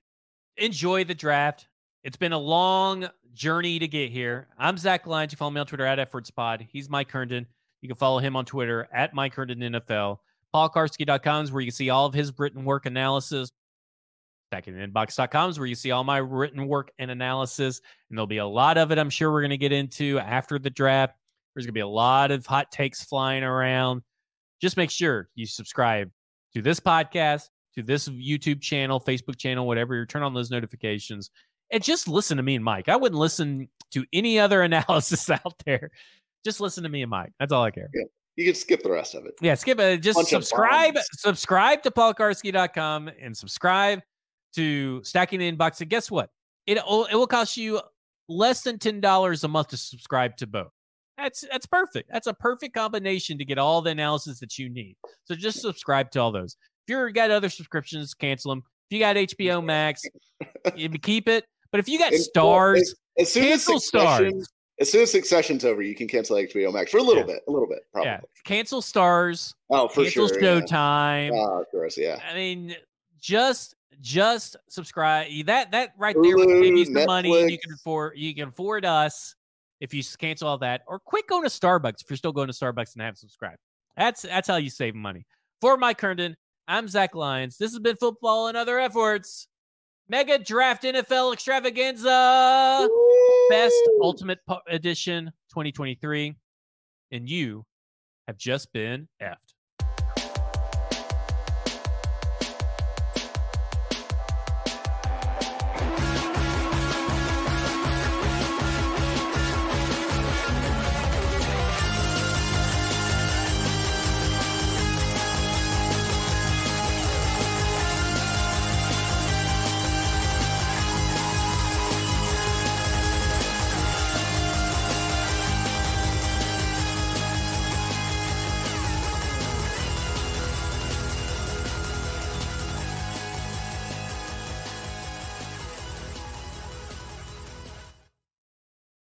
Speaker 1: enjoy the draft. It's been a long journey to get here. I'm Zach Lyons. You follow me on Twitter at EffortsPod. He's Mike Herndon. You can follow him on Twitter at Mike Herndon NFL. PaulKuharsky.com is where you can see all of his written work analysis. StackingInbox.com is where you see all my written work and analysis. And there'll be a lot of it, I'm sure we're going to get into after the draft. There's going to be a lot of hot takes flying around. Just make sure you subscribe to this podcast, to this YouTube channel, Facebook channel, whatever. You turn on those notifications and just listen to me and Mike. I wouldn't listen to any other <laughs> analysis out there. Just listen to me and Mike. That's all I care.
Speaker 2: Yeah. You can skip the rest of it.
Speaker 1: Yeah, skip it. Just Bunch subscribe. Subscribe to paulkuharsky.com and subscribe to Stacking the Inbox. And guess what? it it will cost you less than ten dollars a month to subscribe to both. That's that's perfect. That's a perfect combination to get all the analysis that you need. So just subscribe to all those. If you got other subscriptions, cancel them. If you got HBO Max, you <laughs> keep it. But if you got Starz, as,
Speaker 2: as soon cancel as Starz. As soon as Succession's over, you can cancel HBO Max for a little yeah. bit, a little bit, probably. Yeah,
Speaker 1: cancel Starz.
Speaker 2: Oh, for
Speaker 1: cancel
Speaker 2: sure.
Speaker 1: Showtime.
Speaker 2: Yeah. Oh, of course, yeah.
Speaker 1: I mean, just just subscribe. That that right there Hulu, you some Netflix. money you can afford. You can afford us if you cancel all that, or quit going to Starbucks if you're still going to Starbucks and haven't subscribed. That's that's how you save money. For Mike Herndon, I'm Zach Lyons. This has been football and other efforts. Mega Draft NFL Extravaganza, Woo! Best Ultimate Edition 2023, and you have just been effed.